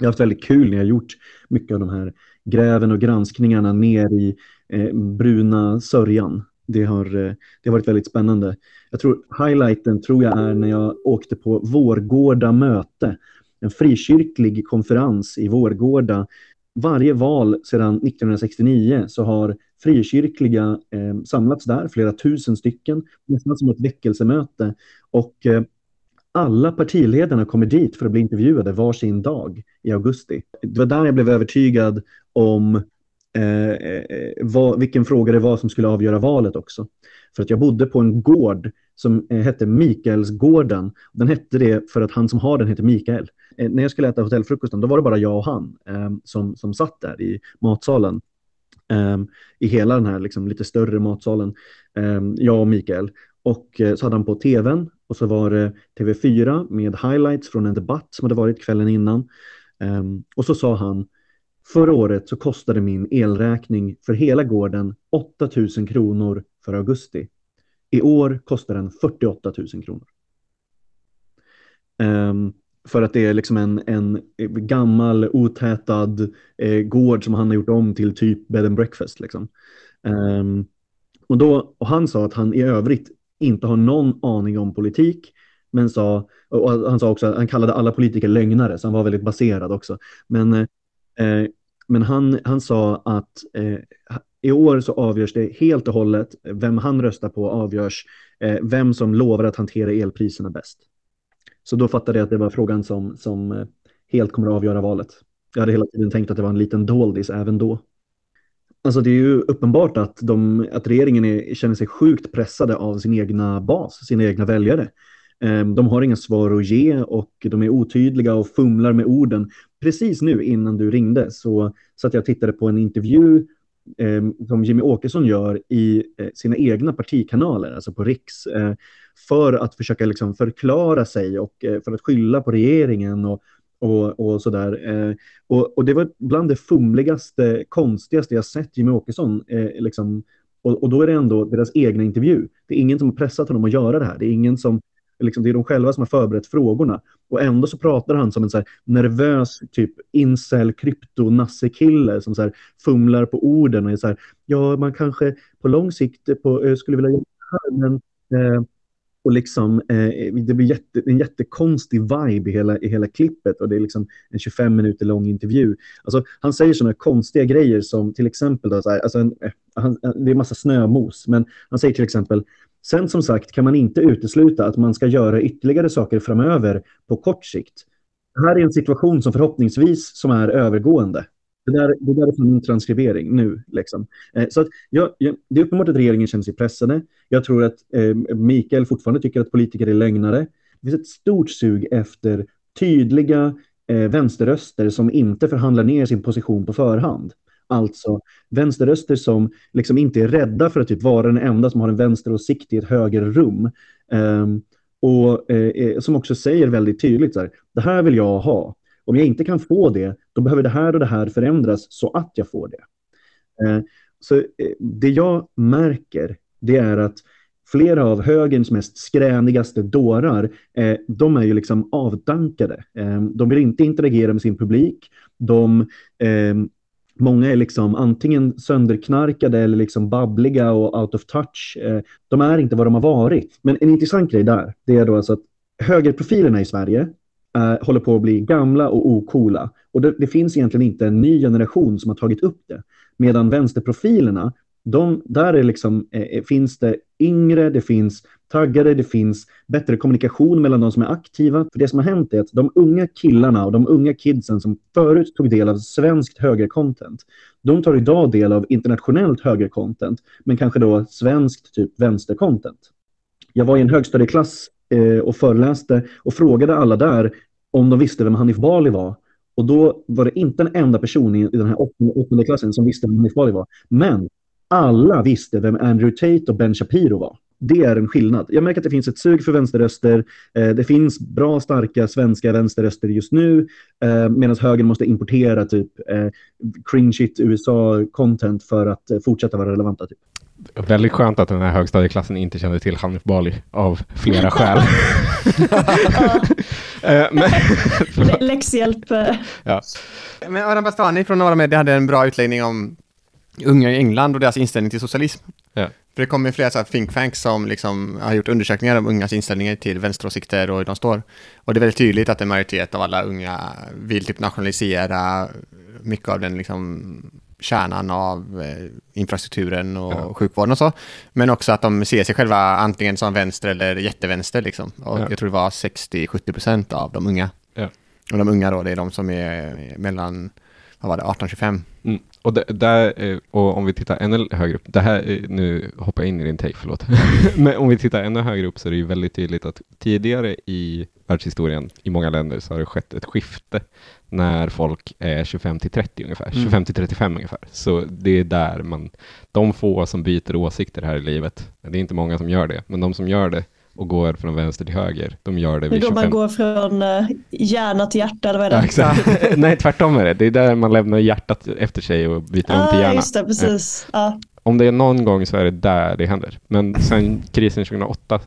Jag har haft väldigt kul när jag har gjort mycket av de här gräven och granskningarna ner i eh, bruna sörjan. Det har, eh, det har varit väldigt spännande. Jag tror highlighten tror jag är när jag åkte på Vårgårda möte, en frikyrklig konferens i Vårgårda varje val sedan 1969 så har frikyrkliga eh, samlats där, flera tusen stycken, nästan som ett väckelsemöte. Och eh, alla partiledarna kommer dit för att bli intervjuade varsin dag i augusti. Det var där jag blev övertygad om eh, eh, vad, vilken fråga det var som skulle avgöra valet också. För att jag bodde på en gård som eh, hette Mikaelsgården. Den hette det för att han som har den heter Mikael. Eh, när jag skulle äta hotellfrukosten, då var det bara jag och han eh, som, som satt där i matsalen. Eh, I hela den här liksom, lite större matsalen, eh, jag och Mikael. Och eh, så hade han på tvn och så var det TV4 med highlights från en debatt som hade varit kvällen innan. Ehm, och så sa han, förra året så kostade min elräkning för hela gården 8 000 kronor för augusti. I år kostar den 48 000 kronor. Um, för att det är liksom en, en eh, gammal otätad eh, gård som han har gjort om till typ bed and breakfast. Liksom. Um, och, då, och han sa att han i övrigt inte har någon aning om politik. Men sa, och han sa också att han kallade alla politiker lögnare, så han var väldigt baserad också. Men, eh, eh men han, han sa att eh, i år så avgörs det helt och hållet, vem han röstar på avgörs, eh, vem som lovar att hantera elpriserna bäst. Så då fattade jag att det var frågan som, som eh, helt kommer att avgöra valet. Jag hade hela tiden tänkt att det var en liten doldis även då. Alltså det är ju uppenbart att, de, att regeringen är, känner sig sjukt pressade av sin egna bas, sina egna väljare. Ehm, de har inga svar att ge och de är otydliga och fumlar med orden. Precis nu innan du ringde så satt jag och tittade på en intervju Eh, som Jimmy Åkesson gör i eh, sina egna partikanaler, alltså på Riks, eh, för att försöka liksom förklara sig och eh, för att skylla på regeringen och, och, och sådär. Eh, och, och, det var bland det fumligaste, konstigaste jag sett Jimmy Åkesson. Eh, liksom, och, och, då är det ändå deras egna intervju. Det är ingen som har pressat honom att göra det här. Det är ingen som liksom, det är de själva som har förberett frågorna. Och ändå så pratar han som en så här, nervös typ incel krypto nasse-kille som så här, fumlar på orden och är så här, ja, man kanske på lång sikt på, eh, skulle vilja göra det här, men eh, och liksom, eh, det blir jätte, en jättekonstig vibe i hela, i hela klippet och det är liksom en 25 minuter lång intervju. Alltså, han säger sådana konstiga grejer som till exempel, då, så här, alltså en, eh, han, det är massa snömos, men han säger till exempel Sen som sagt kan man inte utesluta att man ska göra ytterligare saker framöver på kort sikt. Det här är en situation som förhoppningsvis som är övergående. Det där, det där är från min transkribering nu. Liksom. Eh, så att jag, jag, det är uppenbart att regeringen känner sig pressade. Jag tror att eh, Mikael fortfarande tycker att politiker är lögnare. Det finns ett stort sug efter tydliga eh, vänsterröster som inte förhandlar ner sin position på förhand. Alltså vänsterröster som liksom inte är rädda för att typ vara den enda som har en vänsteråsikt i ett högerrum. Um, och eh, eh, som också säger väldigt tydligt så här, det här vill jag ha. Om jag inte kan få det, då behöver det här och det här förändras så att jag får det. Eh, så eh, det jag märker, det är att flera av högerns mest skränigaste dårar, eh, de är ju liksom avdankade. Eh, de vill inte interagera med sin publik. De, eh, många är liksom antingen sönderknarkade eller liksom babbliga och out of touch. Eh, de är inte vad de har varit. Men en intressant grej där, det är då alltså att högerprofilerna i Sverige eh, håller på att bli gamla och okola. Och det, det, finns egentligen inte en ny generation som har tagit upp det. Medan vänsterprofilerna, de, där är liksom, eh, eh, finns det yngre, det finns taggade, det finns bättre kommunikation mellan de som är aktiva. För det som har hänt är att de unga killarna och de unga kidsen som förut tog del av svenskt högercontent, de tar idag del av internationellt högercontent, men kanske då svenskt typ vänstercontent. Jag var i en högstadieklass eh, och föreläste och frågade alla där om de visste vem Hanif Bali var. Och då var det inte en enda person i, i den här åttonde klassen som visste vem Hanif Bali var. Men alla visste vem Andrew Tate och Ben Shapiro var. Det är en skillnad. Jag märker att det finns ett sug för vänsterröster. Eh, det finns bra, starka svenska vänsterröster just nu, eh, medan högern måste importera typ eh, cringe shit USA-content för att eh, fortsätta vara relevanta. Typ. Väldigt skönt att den här högstadieklassen inte kände till Hanif Bali av flera [LAUGHS] skäl. [LAUGHS] Läxhjälp. Ja. Men Adam Bastani från Norra Media hade en bra utläggning om unga i England och deras inställning till socialism. Ja. För det kommer flera så här think tanks som liksom har gjort undersökningar om ungas inställningar till vänsteråsikter och hur de står. Och det är väldigt tydligt att en majoritet av alla unga vill typ nationalisera mycket av den liksom kärnan av eh, infrastrukturen och ja. sjukvården och så. Men också att de ser sig själva antingen som vänster eller jättevänster liksom. Och ja. jag tror det var 60-70% av de unga. Ja. Och de unga då, det är de som är mellan, vad var det, 18-25. Mm. Och, det, där, eh, och om vi tittar ännu högre upp, det här, nu hoppar jag in i din take, förlåt. [LAUGHS] Men om vi tittar ännu högre upp så är det ju väldigt tydligt att tidigare i världshistorien i många länder så har det skett ett skifte när folk är 25 till 30 ungefär, mm. 25 till 35 ungefär. Så det är där man, de få som byter åsikter här i livet, det är inte många som gör det, men de som gör det och går från vänster till höger, de gör det vid 25. Det är då man går från uh, hjärna till hjärta, eller vad är det? Ja, exakt. [LAUGHS] Nej, tvärtom är det. Det är där man lämnar hjärtat efter sig och byter ah, om till hjärna. Just det, precis. Ja. Ah. Om det är någon gång så är det där det händer. Men sen krisen 2008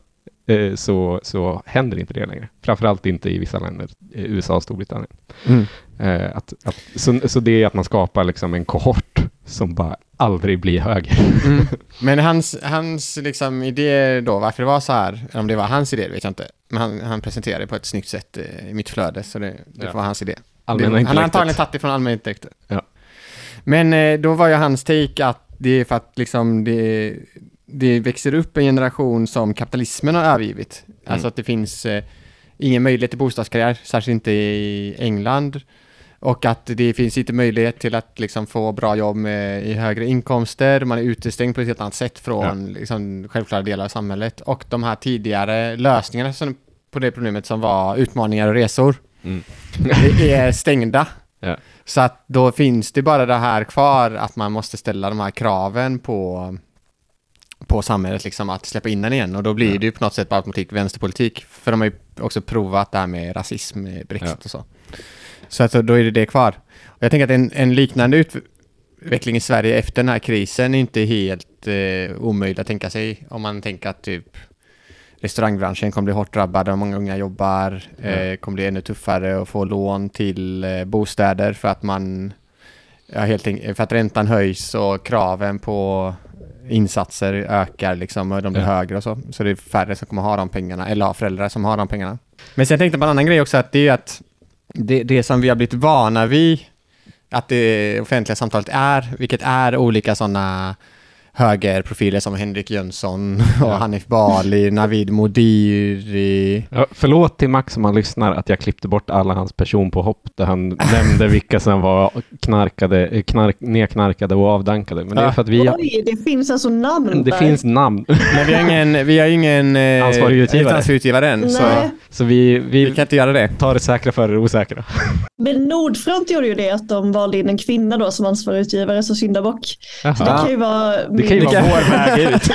eh, så, så händer inte det längre. Framförallt inte i vissa länder, USA och Storbritannien. Mm. Eh, att, att, så, så det är att man skapar liksom en kohort som bara aldrig blir höger. Mm. [LAUGHS] Men hans, hans liksom idé då, varför det var så här, om det var hans idé vet jag inte. Men han, han presenterade det på ett snyggt sätt eh, i mitt flöde, så det, det ja. var hans idé. Det, han har antagligen tagit det från allmänna intellektet. Ja. Men eh, då var ju hans take att det är för att liksom det, det växer upp en generation som kapitalismen har övergivit. Mm. Alltså att det finns eh, ingen möjlighet till bostadskarriär, särskilt inte i England. Och att det finns inte möjlighet till att liksom få bra jobb med, i högre inkomster. Man är utestängd på ett helt annat sätt från ja. liksom, självklara delar av samhället. Och de här tidigare lösningarna som, på det problemet som var utmaningar och resor mm. är stängda. Ja. Så att då finns det bara det här kvar att man måste ställa de här kraven på på samhället liksom att släppa in den igen och då blir ja. det ju på något sätt bara automatik vänsterpolitik. För de har ju också provat det här med rasism, med Brexit ja. och så. Så att då är det det kvar. Och jag tänker att en, en liknande utveckling i Sverige efter den här krisen är inte helt eh, omöjlig att tänka sig. Om man tänker att typ restaurangbranschen kommer bli hårt drabbad och många unga jobbar. Mm. Eh, kommer bli ännu tuffare att få lån till eh, bostäder för att man ja, helt enkelt, för att räntan höjs och kraven på insatser ökar liksom och de blir ja. högre och så. Så det är färre som kommer ha de pengarna, eller ha föräldrar som har de pengarna. Men sen tänkte på en annan grej också, att det är att det, det som vi har blivit vana vid att det offentliga samtalet är, vilket är olika sådana högerprofiler som Henrik Jönsson [LAUGHS] och Ja. Hanif Bali, Navid Modiri. Ja, förlåt till Max om han lyssnar att jag klippte bort alla hans personpåhopp där han [LAUGHS] nämnde vilka som var knarkade, knark, nedknarkade och avdankade. Men det är för att vi har, Oj, det finns alltså namn det där. finns namn. Men vi har ingen, vi har ingen eh, Ansvarig utgivare. ansvarig utgivare än, så Nej. Så vi, vi vi kan inte göra det. tar det säkra före det osäkra. Men Nordfront gjorde ju det att de valde in en kvinna då som ansvarig utgivare, så syndabock. Så det kan ju vara... Det kan ju vara vår väg ut.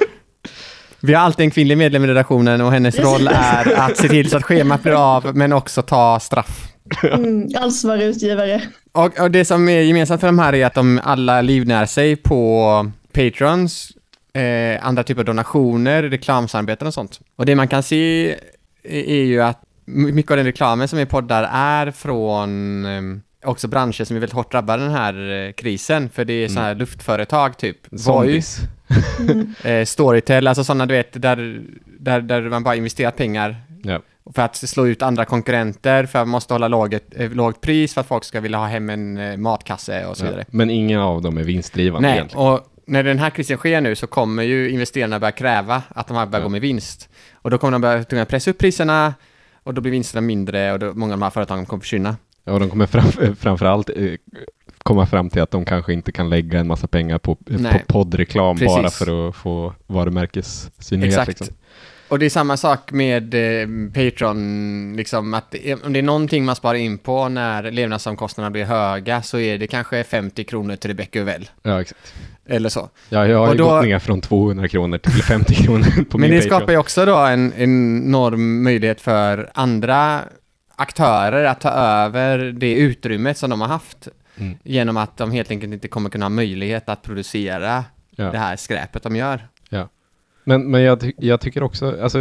[LAUGHS] Vi har alltid en kvinnlig medlem i redaktionen och hennes roll är att se till så att schemat blir av, men också ta straff. mm, ansvarig utgivare. Och, och det som är gemensamt för de här är att de alla livnär sig på patrons, eh, andra typer av donationer, reklamsamarbeten och sånt. Och det man kan se är ju att my- mycket av den reklamen som är poddar är från eh, också branscher som är väldigt hårt drabbade den här eh, krisen. För det är så här luftföretag typ, Zombies. [LAUGHS] eh, Storytel, alltså sådana du vet där, där, där man bara investerat pengar Ja. för att slå ut andra konkurrenter, för att man måste hålla låget, eh, lågt pris för att folk ska vilja ha hem en matkasse och så vidare. Ja. Men ingen av dem är vinstdrivande Nej, egentligen. och när den här krisen sker nu så kommer ju investerarna börja kräva att de här börjar Ja. gå med vinst. Och då kommer de börja tvungna pressa upp priserna och då blir vinsterna mindre och då, många av de här företagen kommer försvinna. Ja, de kommer fram, [LAUGHS] framförallt eh, komma fram till att de kanske inte kan lägga en massa pengar på, på Nej. poddreklam Precis. bara för att få varumärkessynlighet. Exakt. Liksom. Och det är samma sak med eh, Patreon, liksom att det- om det är någonting man sparar in på när levnadsomkostnaderna blir höga så är det kanske 50 kronor till Rebecca Uvell. Ja, exakt. Eller så. Ja, jag har Och ju då- gått ner från 200 kronor till 50 kronor på Men min det Patreon. skapar ju också då en enorm möjlighet för andra aktörer att ta över det utrymmet som de har haft Mm. genom att de helt enkelt inte kommer kunna ha möjlighet att producera Ja. det här skräpet de gör. Men, men jag, jag tycker också, alltså,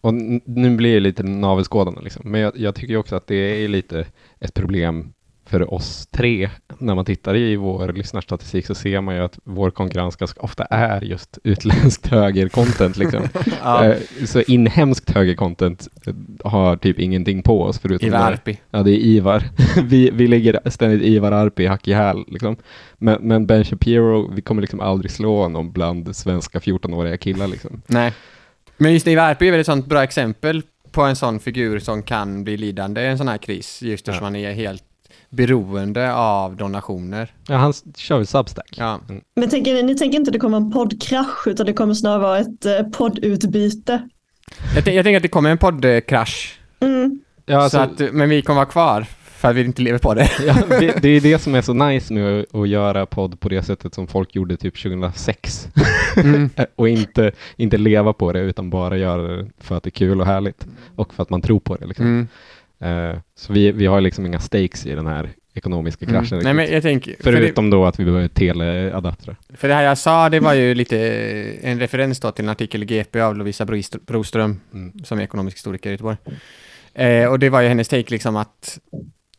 och nu blir det lite navelskådande liksom, men jag, jag tycker också att det är lite ett problem för oss tre. När man tittar i vår lyssnarstatistik så ser man ju att vår konkurrens ganska ofta är just utländskt [LAUGHS] högercontent. Liksom. [LAUGHS] Eh, Så inhemskt högercontent eh, har typ ingenting på oss förutom Ivar Arpi. Ja, det är Ivar. [LAUGHS] vi, vi ligger ständigt Ivar Arpi hack i häl. Liksom. Men, men Ben Shapiro, vi kommer liksom aldrig slå honom bland svenska 14-åriga killar. Liksom. Nej. Men just Ivar Arpi är väl ett sånt bra exempel på en sån figur som kan bli lidande i en sån här kris, just eftersom Ja. han är helt beroende av donationer. Ja, han kör ju Substack. Ja. Men tänker, ni- ni tänker inte att det kommer en poddkrasch utan det kommer snarare vara ett eh, poddutbyte? Jag, jag tänker att det kommer en poddkrasch, Mm. Ja, alltså, så att, men vi kommer vara kvar för att vi inte lever på det. ja, det, [LAUGHS] det är det som är så nice nu att, att göra podd på det sättet som folk gjorde typ 2006. Mm. [LAUGHS] och inte, inte leva på det utan bara göra det för att det är kul och härligt och för att man tror på det. Liksom. Mm. Eh, så vi, vi har liksom inga stakes i den här ekonomiska Mm. kraschen. Nej, men jag tänker, för det, Förutom då att vi behöver teleadaptrar. för det här jag sa, det var ju lite en referens då till en artikel i GP av Lovisa Broström, Mm. som är ekonomisk historiker i Göteborg. Eh, och det var ju hennes take liksom att,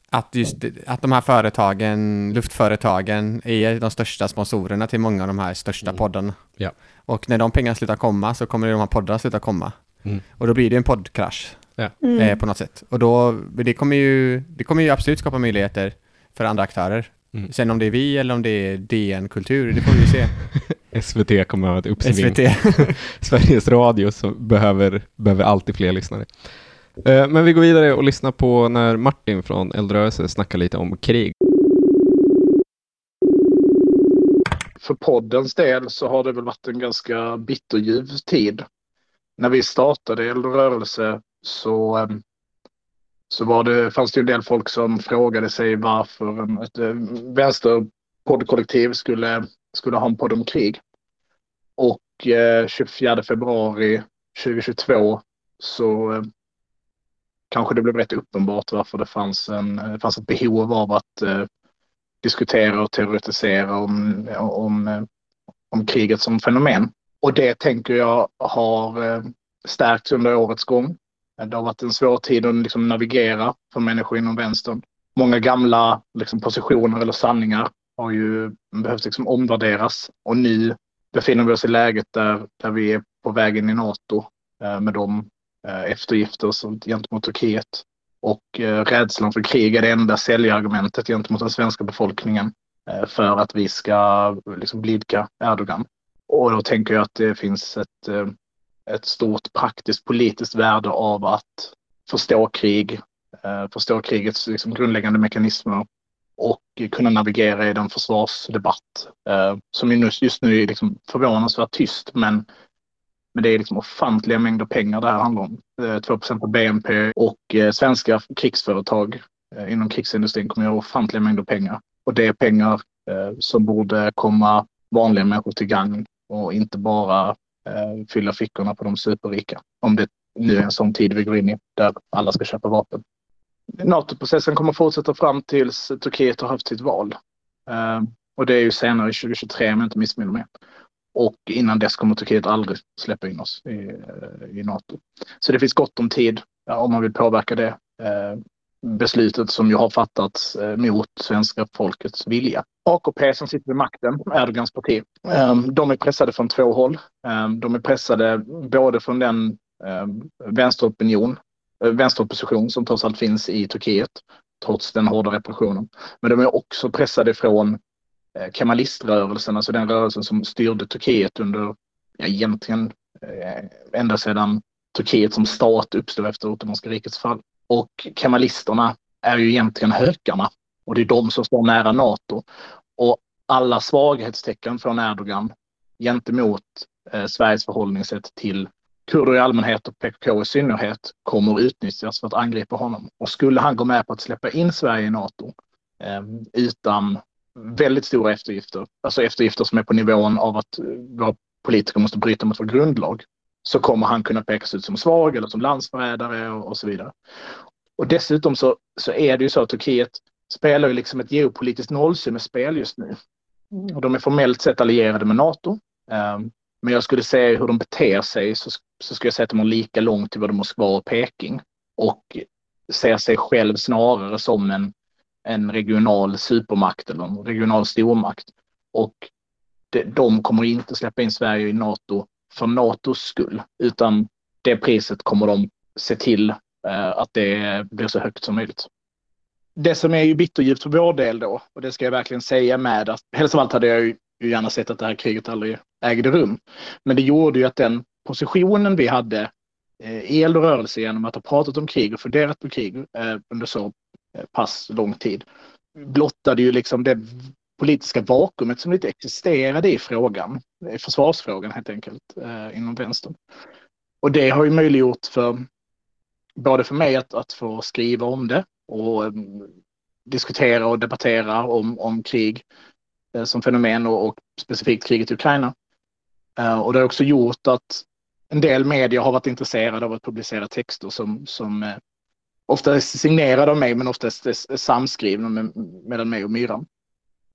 att just att de här företagen, luftföretagen, är de största sponsorerna till många av de här största Mm. poddarna. Ja. Och när de pengarna slutar komma så kommer de här poddarna sluta komma. Mm. Och då blir det en poddkrasch Mm. eh, på något sätt. Och då, det kommer ju, det kommer ju absolut skapa möjligheter för andra aktörer. Mm. Sen om det är vi eller om det är DN Kultur, det får vi se. [LAUGHS] SVT kommer att ha ett uppsving. SVT. [LAUGHS] Sveriges Radio som behöver, behöver alltid fler lyssnare. Eh, Men vi går vidare och lyssnar på när Martin från Eldrörelse snackar lite om krig. för poddens del så har det väl varit en ganska bitterljuv tid. När vi startade Eldrörelse så, ehm, så var det, fanns det en del folk som frågade sig varför ehm, ett eh, vänsterpoddkollektiv skulle, skulle ha en podd om krig. Och eh, 24 februari 2022 så eh, kanske det blev rätt uppenbart varför det fanns, en, eh, det fanns ett behov av att eh, diskutera och teoretisera om, om, eh, om kriget som fenomen. Och det tänker jag har ehm, stärkts under årets gång. Det har varit en svår tid att liksom navigera för människor inom vänstern. Många gamla liksom, positioner eller sanningar har ju behövt liksom, omvärderas. Och nu befinner vi oss i läget där, där vi är på väg in i NATO eh, med de eh, eftergifter som, gentemot Turkiet och eh, rädslan för krig är det enda säljargumentet gentemot den svenska befolkningen. eh, för att vi ska liksom blidka Erdogan. Och då tänker jag att det finns ett, eh, ett stort praktiskt politiskt värde av att förstå krig, eh, förstå krigets liksom grundläggande mekanismer och kunna navigera i den försvarsdebatt eh, som just nu är liksom förvånansvärt tyst. Men, men det är liksom ofantliga mängder pengar det här handlar om. Eh, 2% av BNP och svenska krigsföretag inom krigsindustrin kommer att göra ofantliga mängder pengar. Och det är pengar som borde komma vanliga människor till gagn och inte bara Eh, fylla fickorna på de superrika. Om det nu är en sån tid vi går in i där alla ska köpa vapen. NATO-processen kommer fortsätta fram tills Turkiet har haft sitt val. Eh, och det är ju senare 2023 om jag inte missminner mig. Och innan dess kommer Turkiet aldrig släppa in oss i, eh, i NATO. Så det finns gott om tid ja, om man vill påverka det. Eh, Beslutet som ju har fattats eh, mot svenska folkets vilja. AKP som sitter vid makten, Erdogans parti, ehm, de är pressade från två håll. Ehm, de är pressade både från den ehm, vänsteropinion, eh, vänsteropposition som trots allt finns i Turkiet, trots den hårda repressionen. Men de är också pressade från eh, Kemaliströrelsen, alltså den rörelsen som styrde Turkiet under, ja, egentligen ända sedan Turkiet som stat uppstod efter Ottomanska rikets fall. Och kemalisterna är ju egentligen hökarna och det är de som står nära NATO. Och alla svaghetstecken från Erdogan gentemot eh, Sveriges förhållningssätt till kurder i allmänhet och PKK i synnerhet kommer att utnyttjas för att angripa honom. Och skulle han gå med på att släppa in Sverige i NATO eh, utan väldigt stora eftergifter, alltså eftergifter som är på nivån av att eh, våra politiker måste bryta mot vår grundlag, så kommer han kunna pekas ut som svag eller som landsförrädare och, och så vidare. Och dessutom så, så är det ju så att Turkiet spelar ju liksom ett geopolitiskt nollsummespel just nu. Och de är formellt sett allierade med NATO. Um, men jag skulle säga hur de beter sig så, så skulle jag säga att de har lika långt till både Moskva och Peking. Och ser sig själv snarare som en, en regional supermakt eller en regional stormakt. Och de, de kommer inte släppa in Sverige i NATO för NATOs skull, utan det priset kommer de se till eh, att det blir så högt som möjligt. Det som är ju bitterljuvt för vår del då, och det ska jag verkligen säga med att helst av allt hade jag ju gärna sett att det här kriget aldrig ägde rum. Men det gjorde ju att den positionen vi hade eh, i eld och rörelse genom att ha pratat om krig och funderat på krig eh, under så pass lång tid blottade ju liksom det politiska vakuumet som inte existerade i frågan, i försvarsfrågan helt enkelt, eh, inom vänstern. Och det har ju möjliggjort för både för mig att, att få skriva om det och um, diskutera och debattera om, om krig eh, som fenomen och, och, specifikt kriget i Ukraina. Eh, och det har också gjort att en del medier har varit intresserade av att publicera texter som, som eh, ofta är signerade av mig men oftast är samskrivna med, mellan mig och Myran.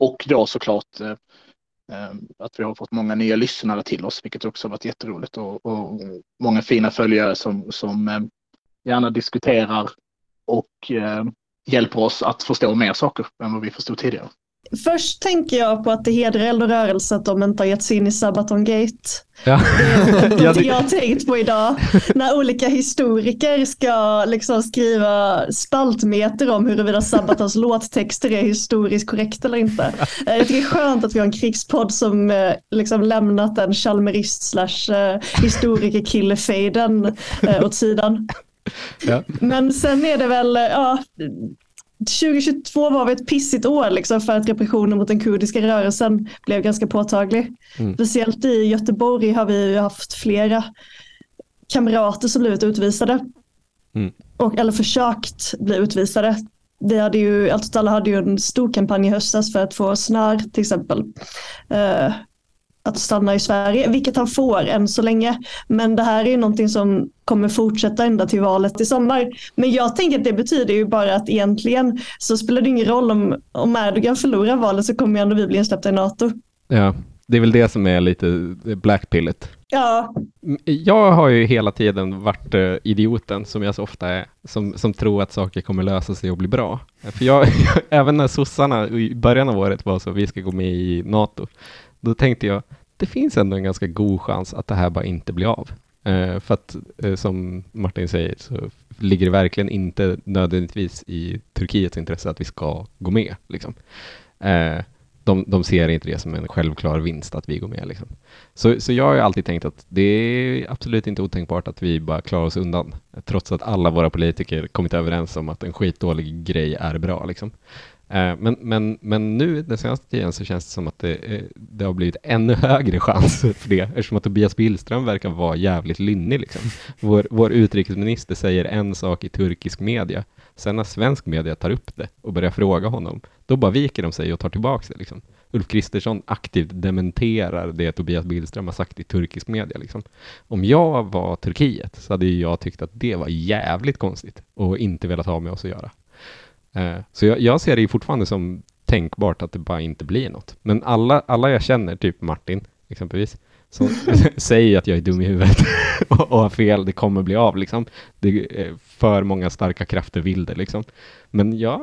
Och då såklart eh, eh, att vi har fått många nya lyssnare till oss, vilket också har varit jätteroligt och, och många fina följare som, som eh, gärna diskuterar och eh, hjälper oss att förstå mer saker än vad vi förstod tidigare. Först tänker jag på att det hedrar eld och rörelse att de inte har gett sig in i Sabaton Gate. Ja. Det är [LAUGHS] jag har tänkt på idag. När olika historiker ska liksom skriva spaltmeter om huruvida Sabatons [LAUGHS] låttexter är historiskt korrekt eller inte. Eh, jag tycker det är skönt att vi har en krigspodd som eh, liksom lämnat den chalmerist slash eh, historikerkillefejden åt sidan. Ja. Men sen är det väl, ja, 2022 var ett pissigt år liksom för att repressionen mot den kurdiska rörelsen blev ganska påtaglig. Mm. Speciellt i Göteborg har vi haft flera kamrater som blivit utvisade. Mm. Och, eller försökt bli utvisade. Vi hade ju, alla hade ju en stor kampanj i höstas för att få Snar till exempel. Uh, att stanna i Sverige, vilket han får än så länge. Men det här är ju någonting som kommer fortsätta ända till valet i sommar. Men jag tänker att det betyder ju bara att egentligen så spelar det ingen roll om, om Erdogan förlorar valet så kommer ju ändå vi bli insläppta i NATO. Ja, det är väl det som är lite blackpillet. Ja. Jag har ju hela tiden varit uh, idioten, som jag så ofta är, som, som tror att saker kommer lösa sig och bli bra. För jag, [LAUGHS] även när sossarna i början av året var så, vi ska gå med i NATO, då tänkte jag, det finns ändå en ganska god chans att det här bara inte blir av. Eh, för att eh, som Martin säger så ligger det verkligen inte nödvändigtvis i Turkiets intresse att vi ska gå med. Liksom. Eh, de, de ser inte det som en självklar vinst att vi går med. Liksom. Så, så jag har ju alltid tänkt att det är absolut inte otänkbart att vi bara klarar oss undan, trots att alla våra politiker kommit överens om att en skitdålig grej är bra. Liksom. Eh, men, men, men nu den senaste tiden så känns det som att det, eh, det har blivit ännu högre chans för det, eftersom att Tobias Billström verkar vara jävligt lynnig. Liksom. Vår, vår utrikesminister säger en sak i turkisk media, sen när svensk media tar upp det och börjar fråga honom, då bara viker de sig och tar tillbaka det. Liksom. Ulf Kristersson aktivt dementerar det Tobias Billström har sagt i turkisk media. Liksom. Om jag var Turkiet så hade jag tyckt att det var jävligt konstigt och inte velat ha med oss att göra. Eh, så jag, jag ser det ju fortfarande som tänkbart att det bara inte blir något. Men alla, alla jag känner, typ Martin exempelvis, som [LAUGHS] säger att jag är dum i huvudet [LAUGHS] och, och har fel, det kommer bli av liksom. Det är för många starka krafter vill det liksom. Men jag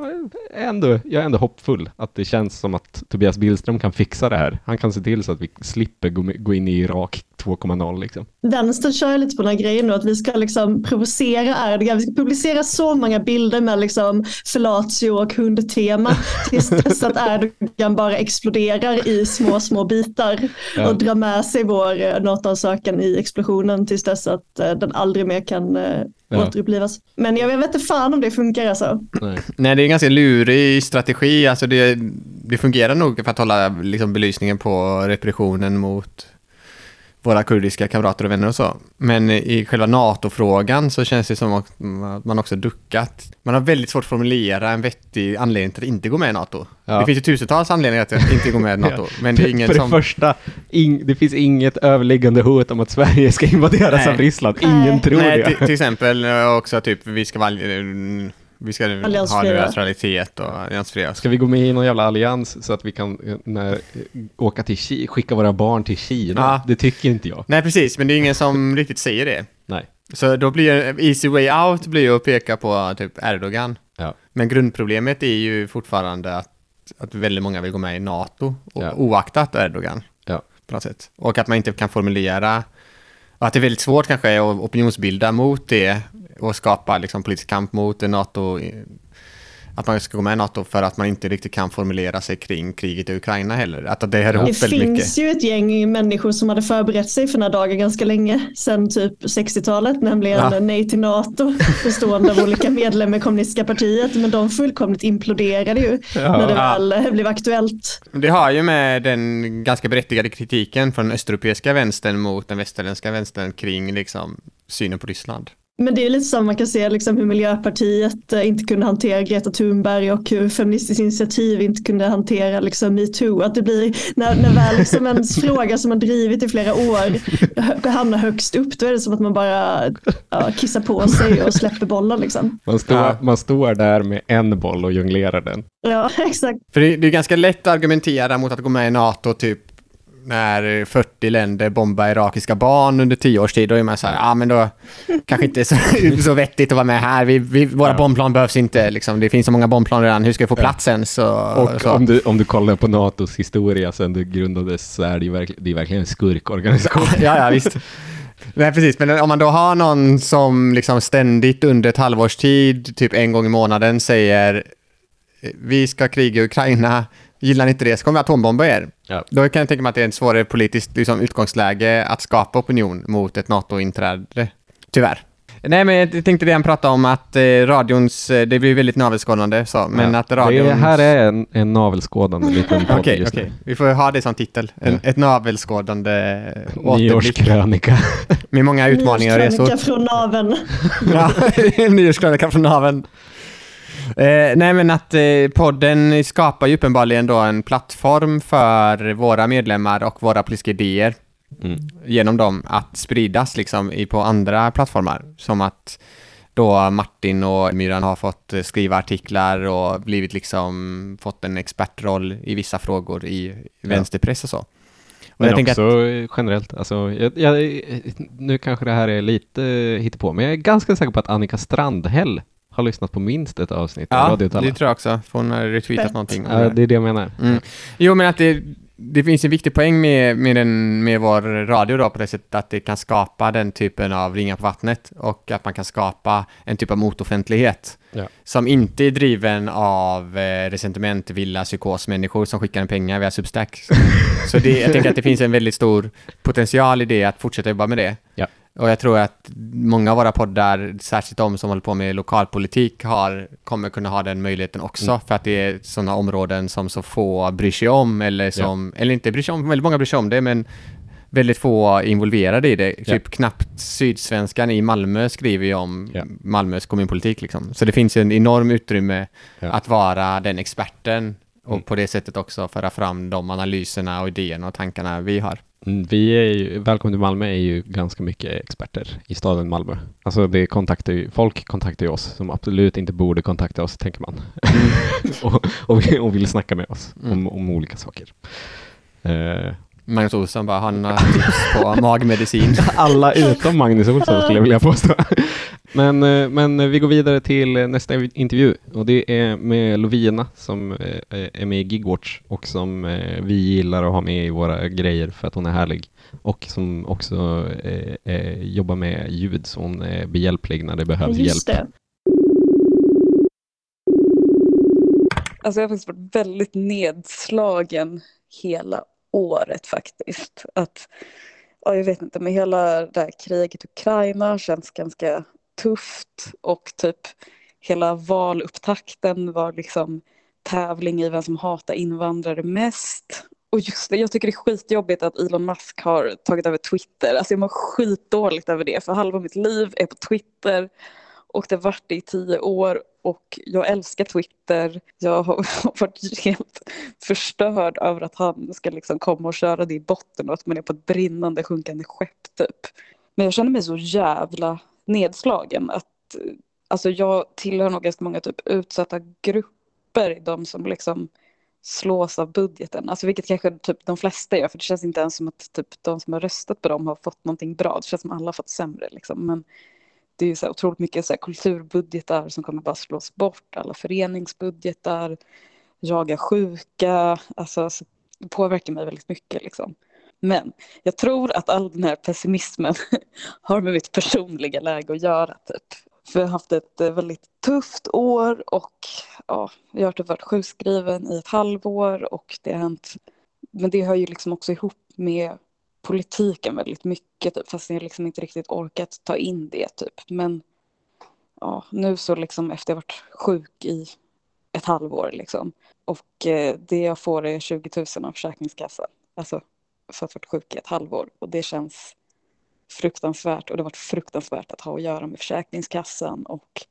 är, ändå, jag är ändå hoppfull att det känns som att Tobias Billström kan fixa det här. Han kan se till så att vi slipper gå, gå in i Irak 2.0 liksom. Vänstern kör lite på den här grejen nu att vi ska liksom provocera Erdogan. Vi ska publicera så många bilder med liksom fellatio och hundtema tills dess att Erdogan bara exploderar i små, små bitar Ja. och drar med sig vår eh, NATO-ansökan i explosionen tills dess att eh, den aldrig mer kan eh, Ja. återupplivas. Men jag vet inte fan om det funkar alltså. Nej. Nej, det är en ganska lurig strategi. Alltså det, det fungerar nog för att hålla liksom, belysningen på repressionen mot våra kurdiska kamrater och vänner och så. Men i själva NATO-frågan så känns det som att man också duckat. Man har väldigt svårt att formulera en vettig anledning till att inte gå med i NATO. Ja. Det finns ju tusentals anledningar till att inte gå med i [LAUGHS] NATO, men det är ingen För det som... första, ing, det finns inget överliggande hot om att Sverige ska invaderas Nej. av Ryssland. Ingen Nej. tror Nej, det. till, exempel eh, också typ vi ska vara... Vi ska ha Alliansfria. neutralitet och alliansfria. Ska vi gå med i någon jävla allians så att vi kan eh, när, eh, åka till Kina, skicka våra barn till Kina? Ja. Det tycker inte jag. Nej, precis, men det är ingen som [LAUGHS] riktigt säger det. Nej. Så då blir easy way out blir ju att peka på typ Erdogan. Ja. Men grundproblemet är ju fortfarande att, att väldigt många vill gå med i NATO, och, Ja. oaktat Erdogan. Ja. På något sätt. Och att man inte kan formulera, att det är väldigt svårt kanske att opinionsbilda mot det och skapa liksom politisk kamp mot NATO, att man ska gå med i NATO för att man inte riktigt kan formulera sig kring kriget i Ukraina heller. Att det hör ihop Det väldigt mycket. finns ju ett gäng människor som hade förberett sig för den här dagen ganska länge, sedan typ 60-talet, nämligen Ja. Nej till NATO, [LAUGHS] bestående av olika medlemmar i kommunistiska partiet, men de fullkomligt imploderade ju när det Ja. väl eh, blev aktuellt. Det har ju med den ganska berättigade kritiken från den östeuropeiska vänstern mot den västerländska vänstern kring liksom synen på Ryssland. Men det är lite som man kan se liksom hur Miljöpartiet eh, inte kunde hantera Greta Thunberg och hur Feministiskt initiativ inte kunde hantera liksom metoo. Att det blir, när, när väl liksom en [LAUGHS] fråga som man drivit i flera år hamnar högst upp, då är det som att man bara ja, kissar på sig och släpper bollen liksom. Man står, Ja. man står där med en boll och jonglerar den. Ja, [LAUGHS] exakt. För det, det är ganska lätt att argumentera mot att gå med i NATO typ när 40 länder bombar irakiska barn under 10 års tid, då är man så här, ja men då kanske inte så, [LAUGHS] så vettigt att vara med här. Vi, vi, våra Ja. bombplan behövs inte, liksom. det finns så många bombplan redan, hur ska vi få plats sen? Så, Och så. om du, om du kollar på NATOs historia sen det grundades så är det verkligen, det är verkligen en skurkorganisation. [LAUGHS] ja, ja, visst. Nej, precis. Men om man då har någon som liksom ständigt under ett halvårs tid, typ en gång i månaden, säger vi ska kriga i Ukraina, gillar ni inte det så kommer vi atombomba er. Ja. Då kan jag tänka mig att det är ett svårare politiskt liksom, utgångsläge att skapa opinion mot ett NATO-inträde. Tyvärr. Nej, men jag tänkte det han pratade om att eh, radions, eh, det blir väldigt navelskådande så, men Ja. att radions... Det här är en, en navelskådande liten [LAUGHS] podd Okej, just okej. nu. Vi får ha det som titel. En, Ja. Ett navelskådande [LAUGHS] återblick Nyårskrönika. [LAUGHS] med många utmaningar och resor. Nyårskrönika från naveln. Ja, nyårskrönika från naveln. Eh, nej men att eh, podden skapar ju uppenbarligen då en plattform för våra medlemmar och våra politiska idéer Mm. genom dem att spridas liksom i, på andra plattformar. Som att då Martin och Myran har fått eh, skriva artiklar och blivit liksom fått en expertroll i vissa frågor i vänsterpress och så. Och Men också att, generellt, alltså, jag, jag, nu kanske det här är lite hittepå, men jag är ganska säker på att Annika Strandhäll har lyssnat på minst ett avsnitt av ja, Radio det Talla. tror jag också. För hon har retweetat Fett. någonting. Ja, det. det är det jag menar. Mm. Jo, men att det, det finns en viktig poäng med, med, den, med vår radio då på det sättet att det kan skapa den typen av ringar på vattnet och att man kan skapa en typ av motoffentlighet Ja. som inte är driven av eh, resentiment, villa, psykosmänniskor som skickar en pengar via Substack. Så det, jag tänker att det finns en väldigt stor potential i det att fortsätta jobba med det. Ja. Och jag tror att många av våra poddar, särskilt de som håller på med lokalpolitik, har, kommer kunna ha den möjligheten också. Mm. För att det är sådana områden som så få bryr sig om, eller som, eller inte bryr sig om, väldigt många bryr sig om det, men väldigt få involverade i det. Ja. Typ knappt Sydsvenskan i Malmö skriver ju om Ja. Malmös kommunpolitik liksom. Så det finns en enorm utrymme Ja. att vara den experten och Mm. på det sättet också föra fram de analyserna och idéerna och tankarna vi har. Mm, Vi är ju, Välkommen till Malmö är ju ganska mycket experter i staden Malmö. Alltså det kontaktar ju, folk kontaktar ju oss som absolut inte borde kontakta oss, tänker man. [LAUGHS] och, och, vill- och vill snacka med oss om, Mm. om olika saker. Eh, Magnus Olsson bara, har några tips på magmedicin? [LAUGHS] alla utom Magnus Olsson skulle jag vilja påstå. Men, eh, men vi går vidare till nästa intervju och det är med Lovina som eh, är med i Gigwatch och som eh, vi gillar att ha med i våra grejer för att hon är härlig och som också eh, eh, jobbar med ljud så hon är behjälplig när det behövs Just hjälp. det. Alltså jag har faktiskt varit väldigt nedslagen hela året faktiskt. Att, ja, jag vet inte, men hela det här kriget i Ukraina känns ganska tufft och typ hela valupptakten var liksom tävling i vem som hatar invandrare mest. Och just det, jag tycker det är skitjobbigt att Elon Musk har tagit över Twitter. Alltså jag mår skitdåligt över det, för halva mitt liv är på Twitter och det har varit det i tio år och jag älskar Twitter. Jag har [LAUGHS] varit helt förstörd över att han ska liksom komma och köra det i botten och att man är på ett brinnande sjunkande skepp typ. Men jag känner mig så jävla nedslagen att alltså jag tillhör nog ganska många typ utsatta grupper, de som liksom slås av budgeten. Alltså vilket kanske typ de flesta gör för det känns inte ens som att typ de som har röstat på dem har fått någonting bra. Det känns som att alla har fått sämre liksom. Men det är ju så här otroligt mycket så här kulturbudgetar som kommer bara slås bort. Alla föreningsbudgetar, jaga sjuka. Alltså, det påverkar mig väldigt mycket. Liksom. Men jag tror att all den här pessimismen [LAUGHS] har med mitt personliga läge att göra. Typ. För jag har haft ett eh, väldigt tufft år och ja, jag har typ varit sjukskriven i ett halvår och det har hänt. Men det hör ju liksom också ihop med politiken väldigt mycket, typ, fast jag liksom inte riktigt orkat ta in det. Typ. Men ja, nu så liksom efter jag varit sjuk i ett halvår liksom, och eh, det jag får är 20 000 av Försäkringskassan. Alltså för att ha varit sjuk i ett halvår och det känns fruktansvärt och det har varit fruktansvärt att ha att göra med Försäkringskassan och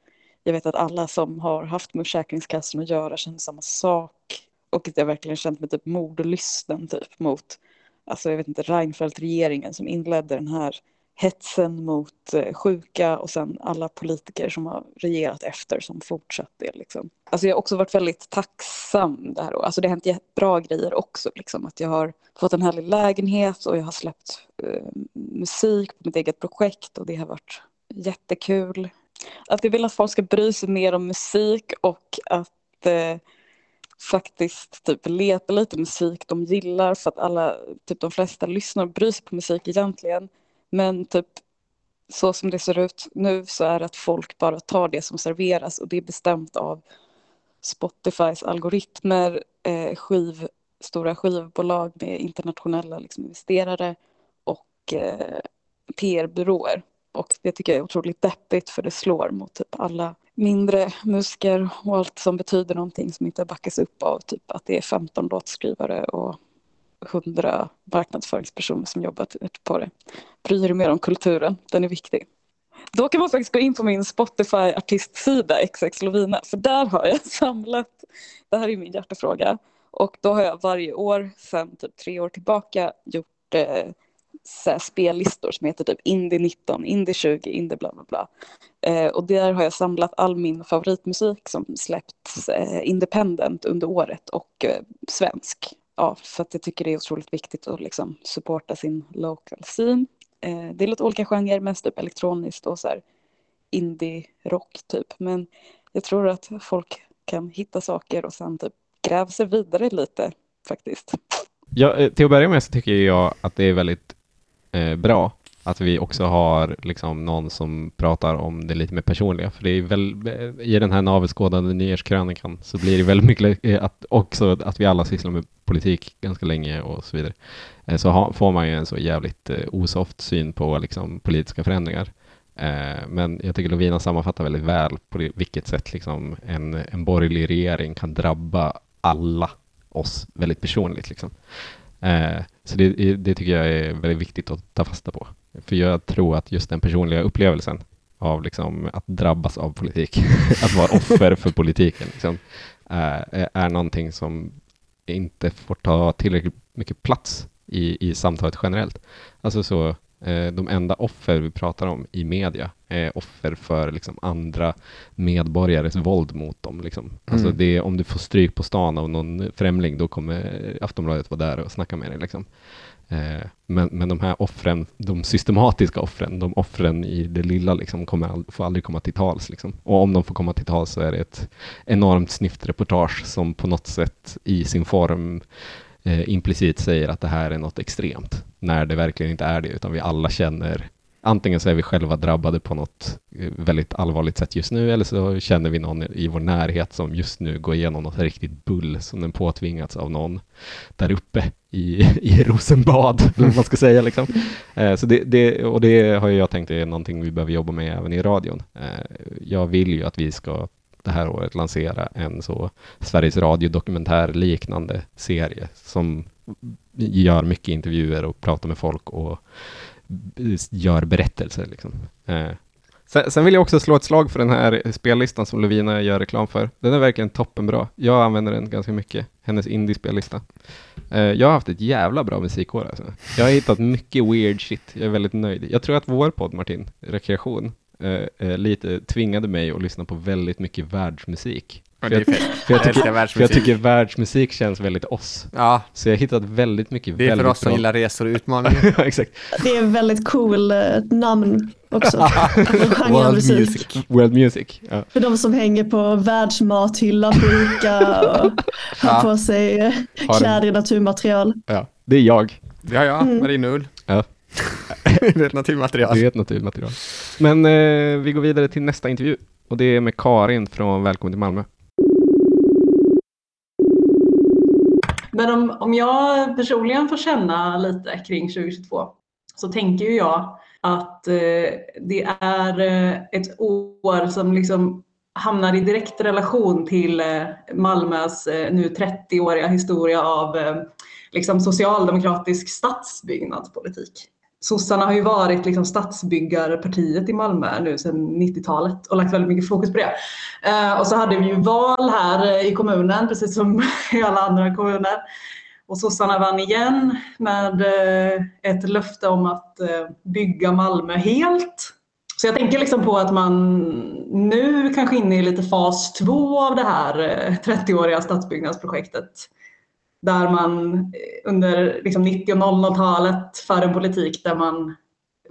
jag vet att alla som har haft med Försäkringskassan att göra känner samma sak och att jag verkligen känt mig typ mordlysten typ mot alltså jag vet inte, Reinfeldt-regeringen som inledde den här hetsen mot eh, sjuka och sen alla politiker som har regerat efter som fortsatt det. Liksom. Alltså jag har också varit väldigt tacksam det här året. Alltså det har hänt bra grejer också. Liksom. Att jag har fått en härlig lägenhet och jag har släppt eh, musik på mitt eget projekt och det har varit jättekul. Att jag vill att folk ska bry sig mer om musik och att eh, faktiskt typ leta lite musik de gillar för att alla, typ de flesta lyssnar och bryr sig på musik egentligen. Men typ så som det ser ut nu så är det att folk bara tar det som serveras och det är bestämt av Spotifys algoritmer, eh, skiv, stora skivbolag med internationella liksom, investerare och eh, PR-byråer. Och det tycker jag är otroligt deppigt för det slår mot typ alla mindre musiker och allt som betyder någonting som inte backas upp av typ att det är 15 låtskrivare och 100 marknadsföringspersoner som jobbat på det. Bry er mer om kulturen, den är viktig. Då kan man faktiskt gå in på min Spotify-artistsida XX Lovina för där har jag [LAUGHS] samlat, det här är min hjärtefråga och då har jag varje år sedan typ tre år tillbaka gjort eh, spellistor som heter typ Indie 19, Indie 20, Indie bla bla bla. Eh, och där har jag samlat all min favoritmusik som släppts eh, independent under året och eh, svensk. Ja, för att jag tycker det är otroligt viktigt att liksom supporta sin local scene. Eh, det är lite olika genrer, mest typ elektroniskt och så här indie-rock typ. Men jag tror att folk kan hitta saker och sen typ gräva sig vidare lite faktiskt. Ja, eh, till att börja med så tycker jag att det är väldigt eh, bra att vi också har liksom någon som pratar om det lite mer personliga. För det är väl, eh, i den här navelskådande nyårskrönikan så blir det väldigt mycket eh, att också att vi alla sysslar med politik ganska länge och så vidare. Eh, så ha, får man ju en så jävligt osoft syn på liksom, politiska förändringar. Men jag tycker Lovina sammanfattar väldigt väl på vilket sätt liksom en, en borgerlig regering kan drabba alla oss väldigt personligt. Liksom. Så det, det tycker jag är väldigt viktigt att ta fasta på. För jag tror att just den personliga upplevelsen av liksom att drabbas av politik, [LAUGHS] att vara offer för politiken, liksom, eh, är, är någonting som inte får ta tillräckligt mycket plats i, i samtalet generellt. Alltså så, de enda offer vi pratar om i media är offer för liksom, andra medborgares våld mot dem. Liksom. Alltså, mm. Alltså det, om du får stryk på stan av någon främling, då kommer Aftonbladet vara där och snacka med dig. Liksom. Eh, men, men de här offren, de systematiska offren, de offren i det lilla, liksom, kommer all, får aldrig komma till tals. Liksom. Och om de får komma till tals så är det ett enormt snyftreportage som på något sätt i sin form eh, implicit säger att det här är något extremt, när det verkligen inte är det, utan vi alla känner antingen så är vi själva drabbade på något eh, väldigt allvarligt sätt just nu, eller så känner vi någon i vår närhet som just nu går igenom något riktigt bull som den påtvingats av någon där uppe i, i Rosenbad, eller [LAUGHS] vad man ska säga. Liksom. Eh, så det, det, och det har jag tänkt är någonting vi behöver jobba med även i radion. Eh, jag vill ju att vi ska det här året lansera en så Sveriges Radio dokumentär liknande serie som gör mycket intervjuer och pratar med folk och gör berättelser. Liksom. Eh. Sen, sen, vill jag också slå ett slag för den här spellistan som Lovina gör reklam för. Den är verkligen toppenbra. Jag använder den ganska mycket, hennes indie-spellista. Eh, jag har haft ett jävla bra musikår alltså. Jag har hittat mycket weird shit. Jag är väldigt nöjd. Jag tror att vår podd, Martin, Rekreation, eh, eh lite tvingade mig att lyssna på väldigt mycket världsmusik. För jag, för jag, tycker, för jag tycker världsmusik känns väldigt oss. Ja. Så jag har hittat väldigt mycket Det är för oss som gillar resor och utmaningar. [LAUGHS] ja, exakt. Det är väldigt cool uh, namn också. [LAUGHS] World music. World music. Ja. För de som hänger på världsmathyllan på Ica och [LAUGHS] har på sig uh, kläder i naturmaterial. Ja, det är jag. Ja, ja, mm. marinull. Ja. [LAUGHS] det är ett naturmaterial. Det är ett naturmaterial. Men eh, vi går vidare till nästa intervju. Och det är med Karin från Välkommen till Malmö. Men om, om jag personligen får känna lite kring 2022 så tänker ju jag att eh, det är eh, ett år som liksom hamnar i direkt relation till eh, Malmös eh, nu 30-åriga historia av eh, liksom socialdemokratisk stadsbyggnadspolitik sossarna har ju varit liksom stadsbyggarpartiet i Malmö nu sedan 90-talet och lagt väldigt mycket fokus på det. Eh, och så hade vi ju val här i kommunen, precis som [LAUGHS] i alla andra kommuner. Och sossarna vann igen med eh, ett löfte om att eh, bygga Malmö helt. Så jag tänker liksom på att man nu kanske inne i lite fas två av det här eh, 30-åriga stadsbyggnadsprojektet där man eh, under liksom 90 och 00-talet för en politik där man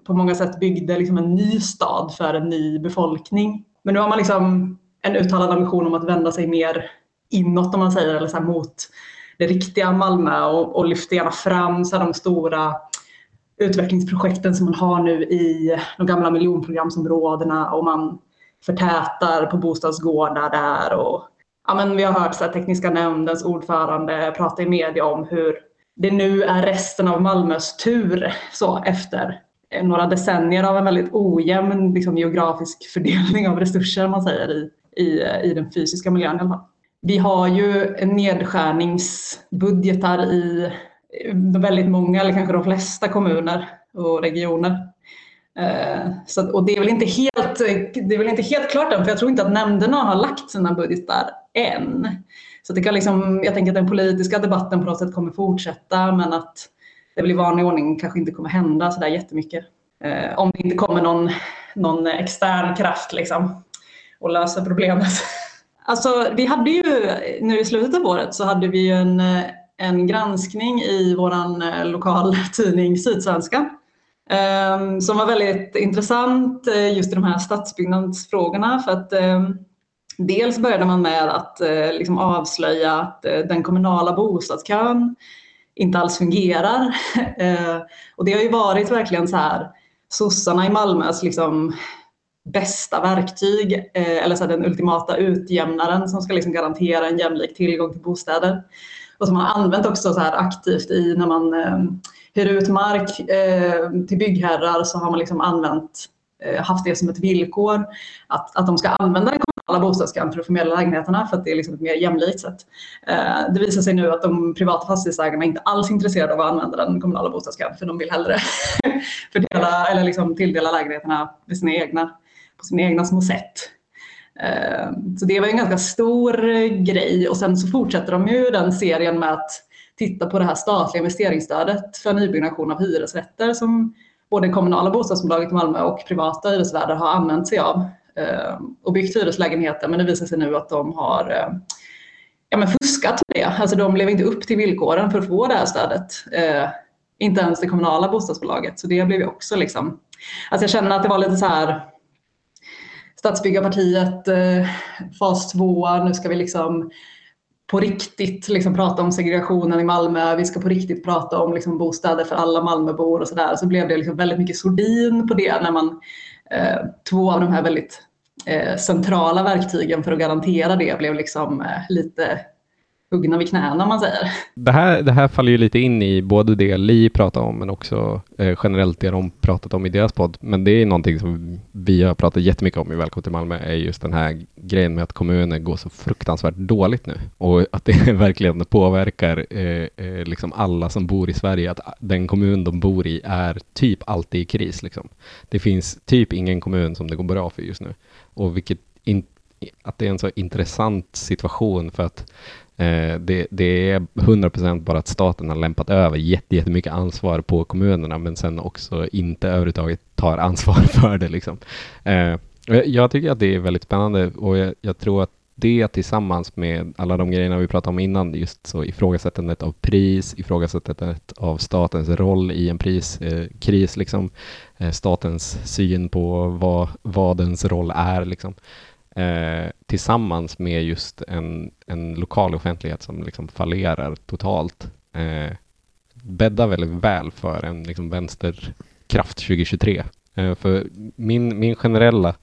på många sätt byggde liksom en ny stad för en ny befolkning. Men nu har man liksom en uttalad ambition om att vända sig mer inåt om man säger, eller så mot det riktiga Malmö och, och lyfter gärna fram så de stora utvecklingsprojekten som man har nu i de gamla miljonprogramsområdena och man förtätar på bostadsgårdar där och ja, men vi har hört så här, tekniska nämndens ordförande prata i media om hur det nu är resten av Malmös tur så efter några decennier av en väldigt ojämn liksom, geografisk fördelning av resurser man säger i, i, i den fysiska miljön. Vi har ju nedskärningsbudgetar i väldigt många, eller kanske de flesta kommuner och regioner. Eh, så, och det är, väl inte helt, det är väl inte helt klart än, för jag tror inte att nämnderna har lagt sina budgetar än. Så det kan liksom, jag tänker att den politiska debatten på något sätt kommer fortsätta, men att det väl i vanlig ordning kanske inte kommer hända så där jättemycket. Eh, om det inte kommer någon, någon extern kraft liksom, och löser problemet. [LAUGHS] Alltså, vi hade ju nu i slutet av året så hade vi en, en granskning i våran eh, lokaltidning [LAUGHS] Sydsvenskan eh, som var väldigt intressant eh, just i de här stadsbyggnadsfrågorna för att dels började man med att eh, liksom avslöja att eh, den kommunala bostadskön inte alls fungerar. [LAUGHS] Eh, och det har ju varit verkligen så här sossarna i Malmös liksom bästa verktyg eh, eller så här, den ultimata utjämnaren som ska liksom garantera en jämlik tillgång till bostäder. Och som man har använt också så här aktivt i när man eh, hyr ut mark eh, till byggherrar så har man liksom använt eh, haft det som ett villkor att, att de ska använda den alla bostadskön för att förmedla lägenheterna för att det är liksom ett mer jämlikt sätt. Eh, det visar sig nu att de privata fastighetsägarna inte alls är intresserade av att använda den kommunala bostadskön för de vill hellre [LAUGHS] fördela eller liksom tilldela lägenheterna med sina egna, på sina egna små sätt. Eh, så det var en ganska stor grej och sen så fortsätter de ju den serien med att titta på det här statliga investeringsstödet för nybyggnation av hyresrätter som både kommunala bostadsbolaget i Malmö och privata hyresvärdar har använt sig av Eh, och byggt hyreslägenheter. Men det visar sig nu att de har eh, ja, men fuskat med det. Alltså de lever inte upp till villkoren för att få det här stödet. Eh, inte ens det kommunala bostadsbolaget. Så det blev ju också liksom... Alltså jag känner att det var lite så här Stadsbyggarpartiet, eh, fas 2, nu ska vi liksom på riktigt liksom prata om segregationen i Malmö, vi ska på riktigt prata om liksom bostäder för alla Malmöbor och sådär. Så blev det liksom väldigt mycket sordin på det när man, eh, två av de här väldigt Eh, centrala verktygen för att garantera det blev liksom eh, lite huggna vid knäna om man säger. Det här, det här faller ju lite in i både det Li pratar om men också eh, generellt det de pratat om i deras podd. Men det är någonting som vi har pratat jättemycket om i Välkommen till Malmö är just den här grejen med att kommuner går så fruktansvärt dåligt nu och att det [LAUGHS] verkligen påverkar eh, eh, liksom alla som bor i Sverige att den kommun de bor i är typ alltid i kris. Liksom. Det finns typ ingen kommun som det går bra för just nu och vilket in, att det är en så intressant situation för att Eh, det, det, är 100% bara att staten har lämpat över jättemycket ansvar på kommunerna, men sen också inte överhuvudtaget tar ansvar [LAUGHS] för det. Liksom. Eh, jag tycker att det är väldigt spännande och jag, jag, tror att det tillsammans med alla de grejerna vi pratade om innan, just så ifrågasättandet av pris, ifrågasättandet av statens roll i en priskris, eh, liksom, eh, statens syn på vad, vad dens roll är, liksom, eh, tillsammans med just en, en lokal offentlighet som liksom fallerar totalt eh, bäddar väldigt väl för en liksom vänsterkraft 2023. Eh, för min, min generella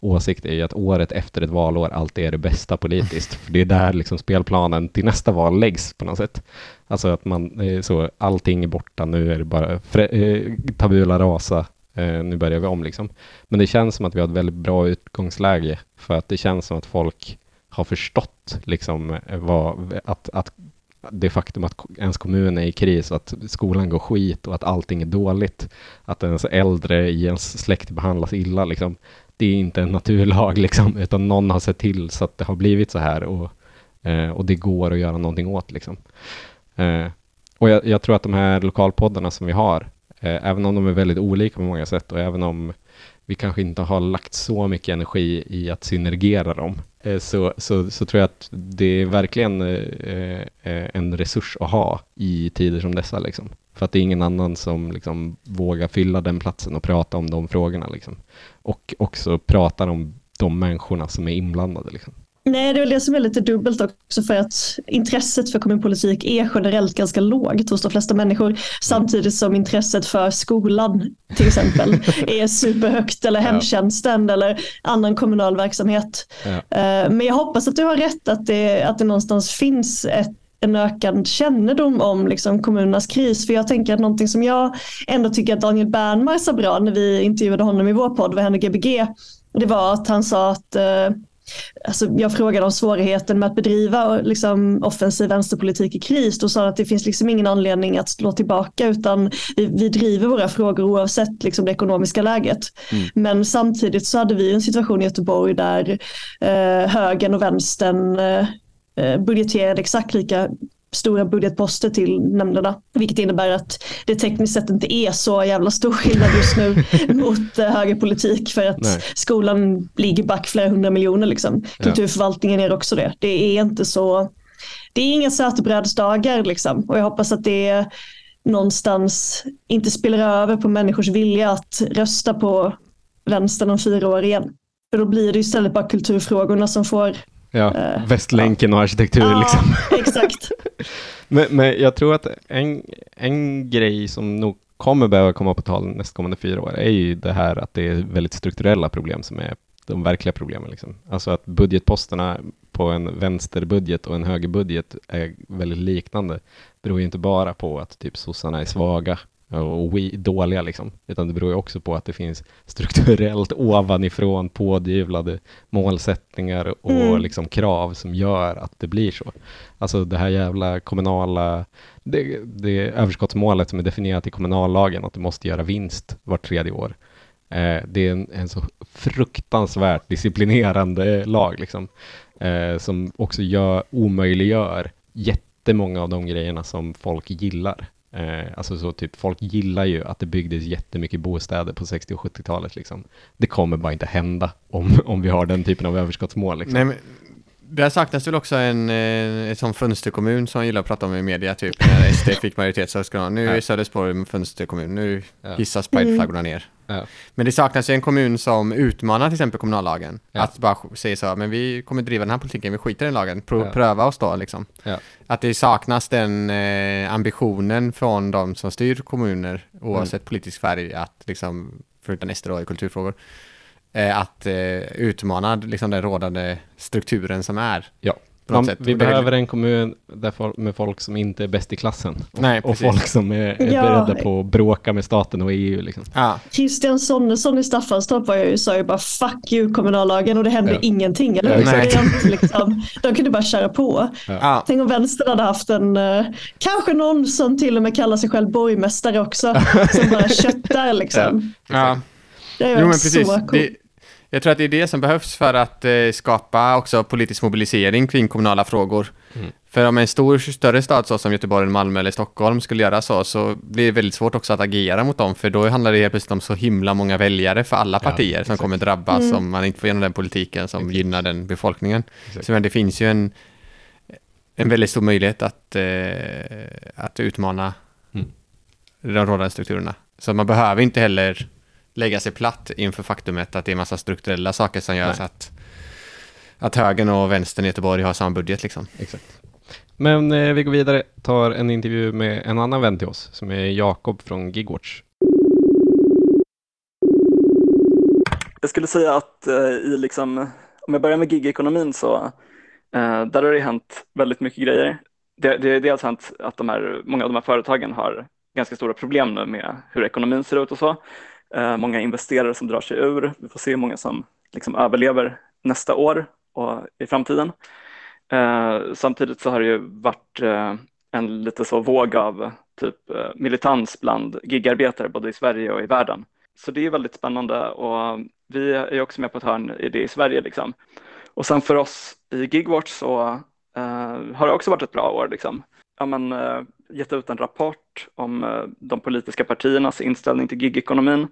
åsikt är ju att året efter ett valår alltid är det bästa politiskt. För det är där liksom spelplanen till nästa val läggs på något sätt. Alltså att man, eh, så allting är borta, nu är det bara eh, tabula rasa, Eh, nu börjar vi om liksom. Men det känns som att vi har ett väldigt bra utgångsläge för att det känns som att folk har förstått liksom eh, vad, att, att det faktum att ens kommun är i kris, att skolan går skit och att allting är dåligt, att ens äldre i ens släkt behandlas illa, liksom. det är inte en naturlag, liksom, utan någon har sett till så att det har blivit så här och, eh, och det går att göra någonting åt. Liksom. Eh, och jag, jag, tror att de här lokalpoddarna som vi har, Eh, även om de är väldigt olika på många sätt och även om vi kanske inte har lagt så mycket energi i att synergera dem, eh, så, så, så tror jag att det är verkligen eh, en resurs att ha i tider som dessa. Liksom. För att det är ingen annan som liksom vågar fylla den platsen och prata om de frågorna. Liksom. Och också pratar om de människorna som är inblandade. Liksom. Nej, det är väl det som är lite dubbelt också för att intresset för kommunpolitik är generellt ganska lågt hos de flesta människor samtidigt som intresset för skolan till exempel [LAUGHS] är superhögt eller hemtjänsten ja. eller annan kommunal verksamhet. Ja. Eh, men jag hoppas att du har rätt att det, att det någonstans finns ett en ökad kännedom om liksom, kommunernas kris. För jag tänker att någonting som jag ändå tycker att Daniel Bernmar sa bra när vi intervjuade honom i vår podd, vad hände Gbg? Det var att han sa att eh, Alltså jag frågade om svårigheten med att bedriva liksom, offensiv vänsterpolitik i kris. Då sa att det finns liksom ingen anledning att slå tillbaka utan vi, vi driver våra frågor oavsett liksom, det ekonomiska läget. Mm. Men samtidigt så hade vi en situation i Göteborg där eh, högern och vänstern eh, eh budgeterade exakt lika stora budgetposter till nämnderna. Vilket innebär att det tekniskt sett inte är så jävla stor skillnad just nu [LAUGHS] mot eh, högerpolitik för att Nej. skolan ligger back flera hundra miljoner. Liksom. Kulturförvaltningen är också det. Det är inte så, det är inga sötebrödsdagar liksom. och jag hoppas att det någonstans inte spelar över på människors vilja att rösta på vänstern om fyra år igen. För då blir det istället bara kulturfrågorna som får Ja, Eh, Västlänken och arkitektur Ja, liksom. [LAUGHS] exakt. [LAUGHS] Men, men jag tror att en, en grej som nog kommer behöva komma på tal nästkommande fyra år är ju det här att det är väldigt strukturella problem som är de verkliga problemen. Liksom. Alltså att budgetposterna på en vänsterbudget och en högerbudget är väldigt liknande. beror ju inte bara på att typ sossarna är svaga och we, dåliga liksom, utan det beror ju också på att det finns strukturellt ovanifrån pådyvlade målsättningar och Mm. liksom krav som gör att det blir så. Alltså det här jävla kommunala, det, det överskottsmålet som är definierat i kommunallagen, att du måste göra vinst vart tredje år. Eh, det är en, en så fruktansvärt disciplinerande lag liksom, eh, som också gör, omöjliggör jättemånga av de grejerna som folk gillar. Eh, alltså så typ, folk gillar ju att det byggdes jättemycket bostäder på 60 och 70-talet. Liksom. Det kommer bara inte hända om, om vi har den typen av överskottsmål. Liksom. Nej, men där saknas väl också en, eh, en sån fönsterkommun som gillar att prata om i media, typ när [LAUGHS] SD fick majoritet så ska nu är Ja. Sölvesborg en fönsterkommun, nu Ja. hissas prideflaggorna ner. Ja. Men det saknas ju en kommun som utmanar till exempel kommunallagen. Ja. Att bara säga så, men vi kommer driva den här politiken, vi skiter i den lagen, Pro- Ja. pröva oss då liksom. Att det saknas den eh, ambitionen från de som styr kommuner, oavsett politisk färg, att liksom, förutom SD då i kulturfrågor, eh, att eh, utmana liksom den rådande strukturen som är. Ja. på något Man, sätt. vi behöver en kommun där folk, med folk som inte är bäst i klassen. Och, Nej, och folk som är, är Ja. beredda på att bråka med staten och EU. Liksom. Ja, Christian Sonnesson i Staffanstorp var ju, sa ju bara fuck you kommunallagen och det hände Ja. ingenting. Eller Ja, hur? exakt. Det är inte liksom, de kunde bara köra på. ja. Tänk om vänstern hade haft en, eh, kanske någon som till och med kallar sig själv borgmästare också, som bara köttar liksom. ja. Det är Jo men så precis. coolt. Det, jag tror att det är det som behövs för att eh, skapa också politisk mobilisering kring kommunala frågor. Mm. För om en stor, större stad så som Göteborg, Malmö eller Stockholm skulle göra så, så blir det väldigt svårt också att agera mot dem, för då handlar det helt plötsligt om så himla många väljare för alla Ja, partier som exakt. kommer drabbas Mm. om man inte får igenom den politiken som Exakt. gynnar den befolkningen. Exakt. Så men det finns ju en, en väldigt stor möjlighet att, eh, att utmana Mm. de rådande strukturerna. Så man behöver inte heller lägga sig platt inför faktumet att det är massa strukturella saker som gör att, att högern och vänstern i Göteborg har samma budget liksom. Exakt. Men eh, vi går vidare, tar en intervju med en annan vän till oss, som är Jakob från Gigwatch. Jag skulle säga att eh, i liksom, om jag börjar med gigekonomin så eh, där har det hänt väldigt mycket grejer. Det, det är dels hänt att de här, många av de här företagen har ganska stora problem nu med hur ekonomin ser ut och så. Eh, många investerare som drar sig ur. Vi får se hur många som liksom överlever nästa år och i framtiden. Eh, samtidigt så har det ju varit eh, en lite så våg av typ eh, militans bland gigarbetare både i Sverige och i världen. Så det är väldigt spännande och vi är ju också med på ett hörn i det i Sverige liksom. Och sen för oss i Gigwatch så eh, har det också varit ett bra år liksom. Ja, men, eh, gett ut en rapport om eh, de politiska partiernas inställning till gigekonomin,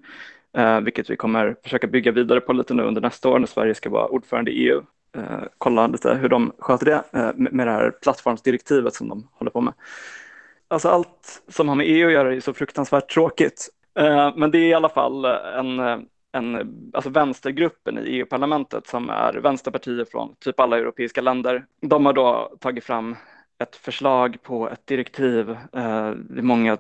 eh, vilket vi kommer försöka bygga vidare på lite nu under nästa år när Sverige ska vara ordförande i EU. Eh, kolla lite hur de sköter det med, det här plattformsdirektivet som de håller på med. Alltså allt som har med EU att göra är så fruktansvärt tråkigt. Men det är i alla fall en, en, alltså vänstergruppen i EU-parlamentet som är vänsterpartier från typ alla europeiska länder. De har då tagit fram ett förslag på ett direktiv, eh, det är många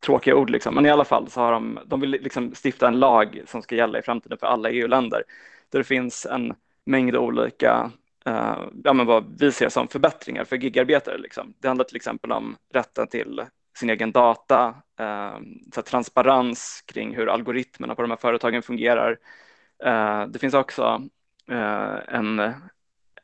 tråkiga ord liksom, men i alla fall så har de, de vill liksom stifta en lag som ska gälla i framtiden för alla EU-länder, där det finns en mängd olika eh, ja, men vad vi ser som förbättringar för gigarbetare. Liksom. Det handlar till exempel om rätten till sin egen data, eh, så här, transparens kring hur algoritmerna på de här företagen fungerar. Eh, det finns också eh, en,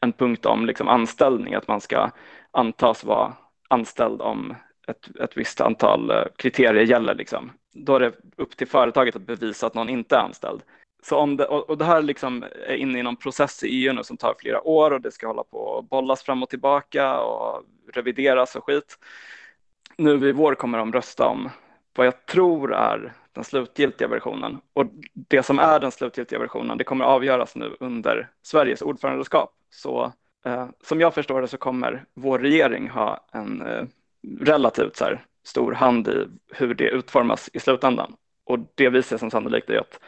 en punkt om liksom, anställning, att man ska antas vara anställd om ett, ett visst antal eh, kriterier gäller. Liksom. Då är det upp till företaget att bevisa att någon inte är anställd. Så om det, och det här liksom är inne i någon process i EU nu som tar flera år och det ska hålla på och bollas fram och tillbaka och revideras och skit. Nu i vår kommer de rösta om vad jag tror är den slutgiltiga versionen. Och det som är den slutgiltiga versionen, det kommer avgöras nu under Sveriges ordförandeskap. Så Eh, som jag förstår det så kommer vår regering ha en eh, relativt så här, stor hand i hur det utformas i slutändan. Och det vi ser som sannolikt är att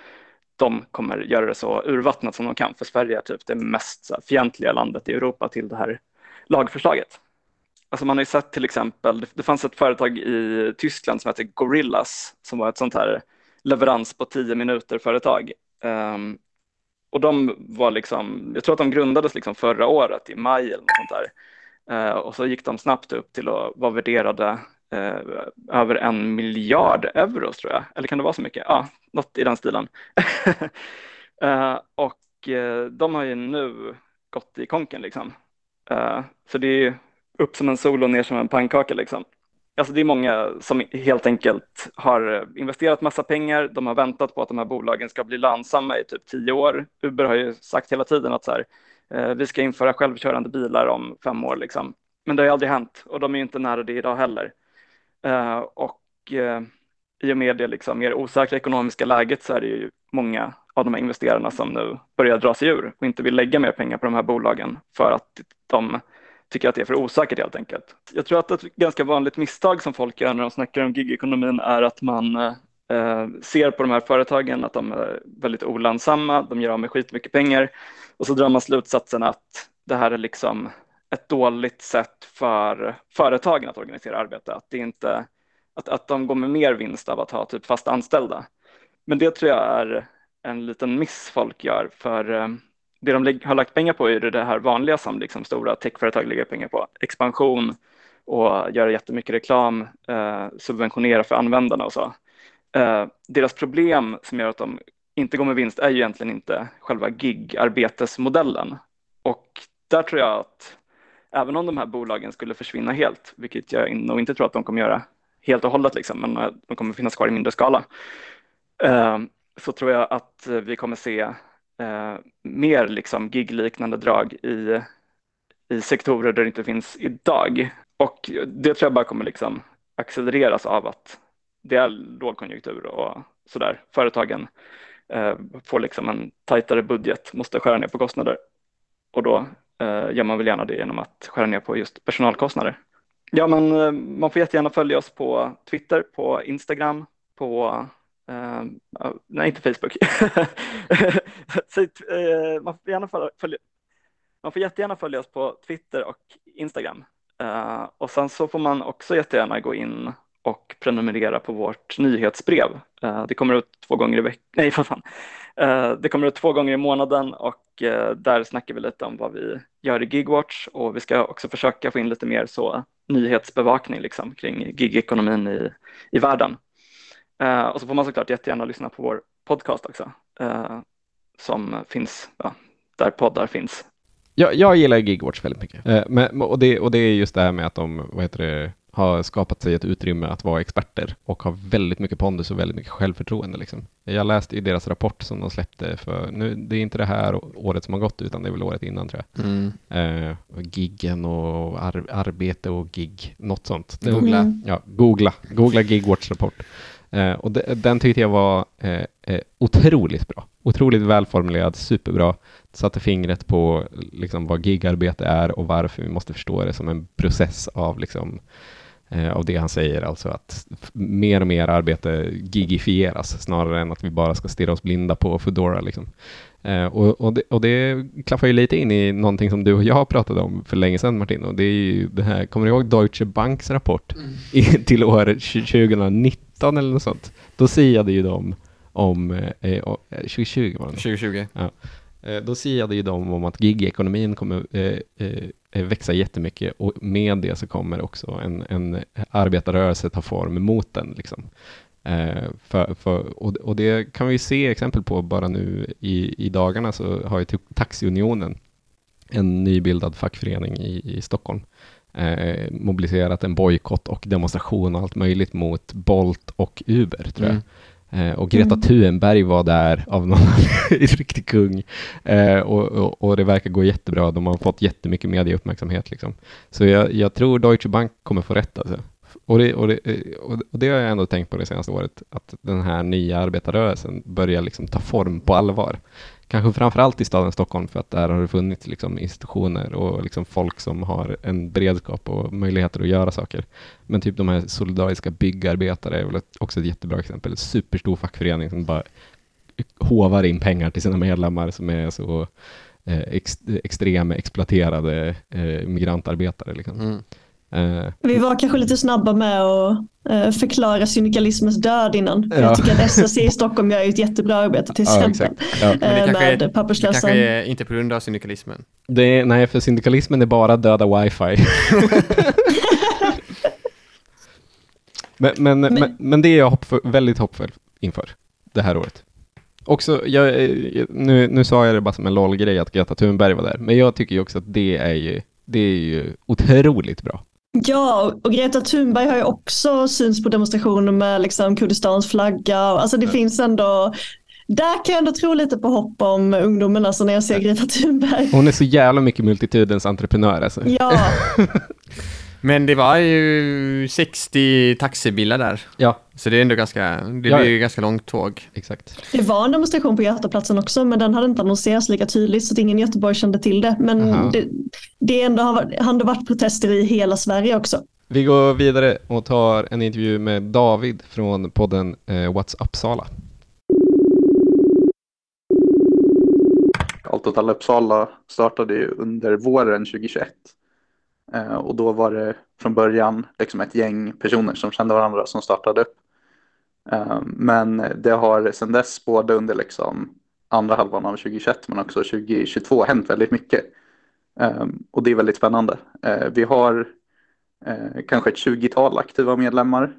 de kommer göra det så urvattnat som de kan. För Sverige är typ det mest här, fientliga landet i Europa till det här lagförslaget. Alltså man har ju sett till exempel, det fanns ett företag i Tyskland som heter Gorillas som var ett sånt här leverans på tio minuter företag. Um, och de var liksom, jag tror att de grundades liksom förra året i maj eller något sånt där. Eh, och så gick de snabbt upp till att vara värderade eh, över en miljard euro tror jag. Eller kan det vara så mycket? Ja, något i den stilen. [LAUGHS] eh, och eh, de har ju nu gått i konken liksom. Eh, så det är upp som en sol och ner som en pannkaka liksom. Alltså det är många som helt enkelt har eh, investerat massa pengar. De har väntat på att de här bolagen ska bli lönsamma i typ tio år. Uber har ju sagt hela tiden att så här, eh, vi ska införa självkörande bilar om fem år. Liksom. Men det har ju aldrig hänt och de är inte nära det idag heller. Eh, och eh, i och med det liksom mer osäkra ekonomiska läget så är det ju många av de här investerarna som nu börjar dra sig ur och inte vill lägga mer pengar på de här bolagen för att de tycker att det är för osäkert helt enkelt. Jag tror att ett ganska vanligt misstag som folk gör när de snackar om gigekonomin är att man eh, ser på de här företagen att de är väldigt olönsamma, de gör av med skitmycket pengar och så drar man slutsatsen att det här är liksom ett dåligt sätt för företagen att organisera arbete, att, det inte, att, att de går med mer vinst av att ha typ fast anställda. Men det tror jag är en liten miss folk gör, för eh, det de har lagt pengar på är det här vanliga som liksom stora techföretag lägger pengar på. Expansion och göra jättemycket reklam, eh, subventionera för användarna och så. Eh, deras problem som gör att de inte går med vinst är ju egentligen inte själva gig-arbetesmodellen. Och där tror jag att även om de här bolagen skulle försvinna helt, vilket jag nog inte tror att de kommer göra helt och hållet, liksom, men eh, de kommer finnas kvar i mindre skala, eh, så tror jag att eh, vi kommer se eh, mer liksom gig-liknande drag i, i sektorer där det inte finns idag. Och det tror jag bara kommer liksom accelereras av att det är lågkonjunktur och sådär. Företagen eh, får liksom en tajtare budget, måste skära ner på kostnader och då eh, gör man väl gärna det genom att skära ner på just personalkostnader. Ja, men eh, man får jättegärna följa oss på Twitter, på Instagram, på Uh, nej, inte Facebook. [LAUGHS] Så, uh, man, får gärna följa, man får jättegärna följa oss på Twitter och Instagram. Uh, och sen så får man också jättegärna gå in och prenumerera på vårt nyhetsbrev. Uh, det kommer ut två gånger i veckan, nej för fan. Uh, det kommer ut två gånger i månaden och där snackar vi lite om vad vi gör i Gigwatch och vi ska också försöka få in lite mer så nyhetsbevakning liksom, kring gigekonomin i, i världen. Uh, och så får man såklart jättegärna lyssna på vår podcast också, uh, som finns ja, där poddar finns. Jag, jag gillar Gigwatch väldigt mycket. Uh, men, och, det, och det är just det här med att de vad heter det, har skapat sig ett utrymme att vara experter och har väldigt mycket pondus och väldigt mycket självförtroende. Liksom. Jag läste i deras rapport som de släppte för, nu, det är inte det här året som har gått utan det är väl året innan tror jag. Mm. Eh, giggen och ar arbete och gig, något sånt. Googla. Mm. Ja, googla, googla Gigwatch rapport. Eh, och de, den tyckte jag var eh, eh, otroligt bra. Otroligt välformulerad, superbra. Satte fingret på liksom, vad gigarbete är och varför vi måste förstå det som en process av, liksom, eh, av det han säger, alltså att mer och mer arbete gigifieras snarare än att vi bara ska stirra oss blinda på Foodora. Liksom. Eh, och, och, det, och det klaffar ju lite in i någonting som du och jag pratade om för länge sedan Martin, och det är ju det här, kommer du ihåg Deutsche Banks rapport mm. [LAUGHS] till år 2019 2019 eller något sånt. Då siade ju de om, eh, 2020 var det 2020. Ja. Eh, då siade ju de om att gigekonomin kommer eh, eh, eh, växa jättemycket och med det så kommer också en, en arbetarrörelse ta form mot den. Liksom. Eh, för, för, och, och, det kan vi se exempel på bara nu i, i dagarna så har ju Taxiunionen en nybildad fackförening i, i Stockholm eh, mobiliserat en bojkott och demonstration och allt möjligt mot Bolt och Uber, tror jag. Mm. Eh, och Greta mm. Thunberg var där av någon [LAUGHS] riktig kung. Eh, och, och, och, det verkar gå jättebra. De har fått jättemycket medieuppmärksamhet. Liksom. Så jag, jag, tror Deutsche Bank kommer få rätt. Alltså. Och det, och, det, och det har jag ändå tänkt på det senaste året, att den här nya arbetarrörelsen börjar liksom ta form på allvar. Kanske framförallt i staden Stockholm för att där har det funnits liksom institutioner och liksom folk som har en beredskap och möjligheter att göra saker. Men typ de här solidariska byggarbetare är väl också ett jättebra exempel. En superstor fackförening som bara hovar in pengar till sina medlemmar som är så eh, ex, extrema exploaterade eh, migrantarbetare. Liksom. Mm. Eh, Vi var kanske lite snabba med att eh, förklara syndikalismens död innan. Ja. Jag tycker att SSC i Stockholm gör ett jättebra arbete till Ja, exempel. exakt. Ja. Men det eh, kanske, är, med det papperslösa. kanske är inte på grund av syndikalismen. det är, nej, för syndikalismen är bara döda wifi. [LAUGHS] men, men, men, Men- men, det är jag hoppfull, väldigt hoppfull inför det här året. Också, jag, nu, nu sa jag det bara som en LOL-grej att Greta Thunberg var där, men jag tycker ju också att det är ju, det är ju otroligt bra. Ja, och Greta Thunberg har ju också syns på demonstrationer med liksom Kurdistans flagga. Alltså det finns ändå, där kan jag ändå tro lite på hopp om ungdomen alltså när jag ser Greta Thunberg. Hon är så jävla mycket multitudens entreprenör alltså. Ja, [LAUGHS] Men det var ju 60 taxibilar där. Ja, Så det är ändå ganska, det Ja, blir ganska långt tåg. exakt. det var en demonstration på Götaplatsen också men den hade inte annonserats lika tydligt så att ingen i Göteborg kände till det. Men Aha. det, det ändå har, varit- har ändå varit protester i hela Sverige också. Vi går vidare och tar en intervju med David från podden eh, What's Uppsala. Allt åt alla Uppsala startade ju under våren 2021. Eh, och då var det från början liksom ett gäng personer som kände varandra som startade upp. Eh, men det har sedan dess, både under liksom andra halvan av 2021 men också 2022, hänt väldigt mycket. Eh, och det är väldigt spännande. Eh, vi har eh, kanske ett 20-tal aktiva medlemmar.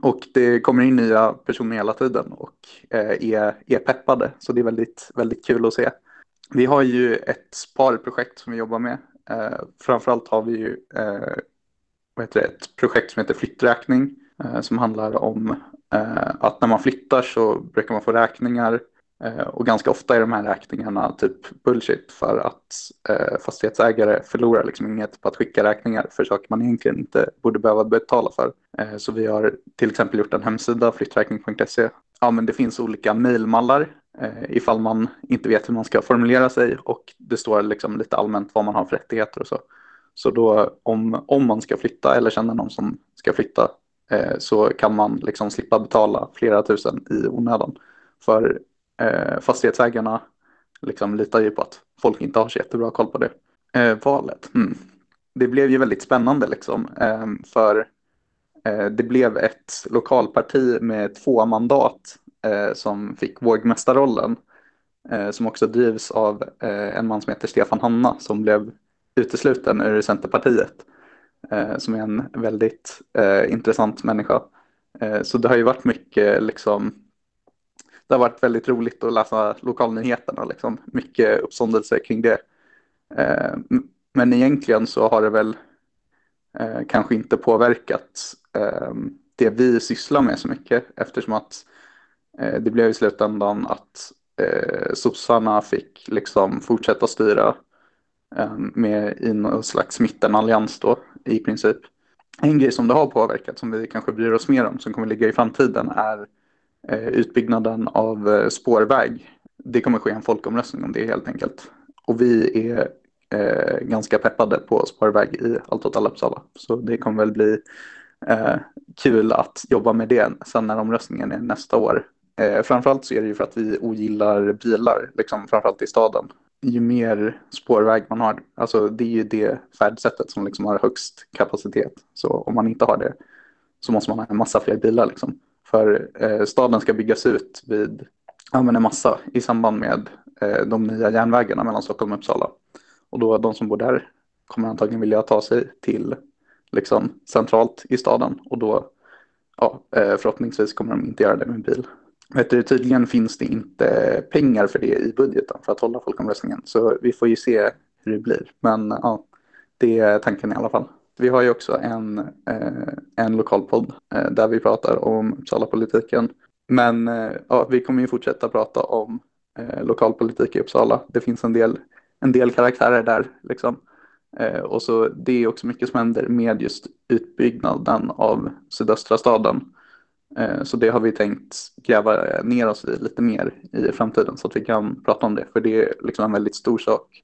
Och det kommer in nya personer hela tiden och eh, är, är peppade. Så det är väldigt, väldigt kul att se. Vi har ju ett sparprojekt som vi jobbar med. Eh, framförallt har vi ju eh, vad heter det, ett projekt som heter flytträkning. Eh, som handlar om eh, att när man flyttar så brukar man få räkningar. Eh, och ganska ofta är de här räkningarna typ bullshit för att eh, fastighetsägare förlorar liksom inget på att skicka räkningar för saker man egentligen inte borde behöva betala för. Eh, så vi har till exempel gjort en hemsida, flytträkning.se. Ja, men det finns olika mejlmallar Eh, ifall man inte vet hur man ska formulera sig och det står liksom lite allmänt vad man har för rättigheter och så. Så då om, om man ska flytta eller känner någon som ska flytta eh, så kan man liksom slippa betala flera tusen i onödan. För eh, fastighetsägarna liksom litar ju på att folk inte har så jättebra koll på det. Eh, valet, hmm. det blev ju väldigt spännande liksom. Eh, för eh, det blev ett lokalparti med två mandat Eh, som fick vågmästarrollen. Eh, som också drivs av eh, en man som heter Stefan Hanna som blev utesluten ur Centerpartiet. Eh, som är en väldigt eh, intressant människa. Eh, så det har ju varit mycket liksom det har varit väldigt roligt att läsa lokalnyheterna, liksom. mycket uppståndelse kring det. Eh, men egentligen så har det väl eh, kanske inte påverkat eh, det vi sysslar med så mycket eftersom att eh, Eh, det blev i slutändan att eh, sossarna fick liksom fortsätta styra eh, med i någon slags mittenallians då i princip. En grej som det har påverkat som vi kanske bryr oss mer om som kommer ligga i framtiden är eh, utbyggnaden av eh, spårväg. Det kommer ske en folkomröstning om det helt enkelt. Och vi är eh, ganska peppade på spårväg i Allt åt alla Uppsala. Så det kommer väl bli eh, kul att jobba med det sen när omröstningen är nästa år. Eh, framförallt så är det ju för att vi ogillar bilar, liksom, framförallt i staden. Ju mer spårväg man har, alltså det är ju det färdsättet som liksom har högst kapacitet. Så om man inte har det så måste man ha en massa fler bilar. Liksom. För eh, staden ska byggas ut vid ja, men en massa i samband med eh, de nya järnvägarna mellan Stockholm och Uppsala. Och då de som bor där kommer antagligen vilja ta sig till liksom, centralt i staden och då ja, eh, förhoppningsvis kommer de inte göra det med bil. Vet du, tydligen finns det inte pengar för det i budgeten för att hålla folkomröstningen. Så vi får ju se hur det blir. Men ja, det är tanken i alla fall. Vi har ju också en, eh, en lokalpodd eh, där vi pratar om Uppsala-politiken. Men eh, ja, vi kommer ju fortsätta prata om eh, lokalpolitik i Uppsala. Det finns en del, en del karaktärer där. Liksom. Eh, och så det är också mycket som händer med just utbyggnaden av sydöstra staden. Eh, så det har vi tänkt gräva eh, ner oss i lite mer i framtiden så att vi kan prata om det. För det är liksom en väldigt stor sak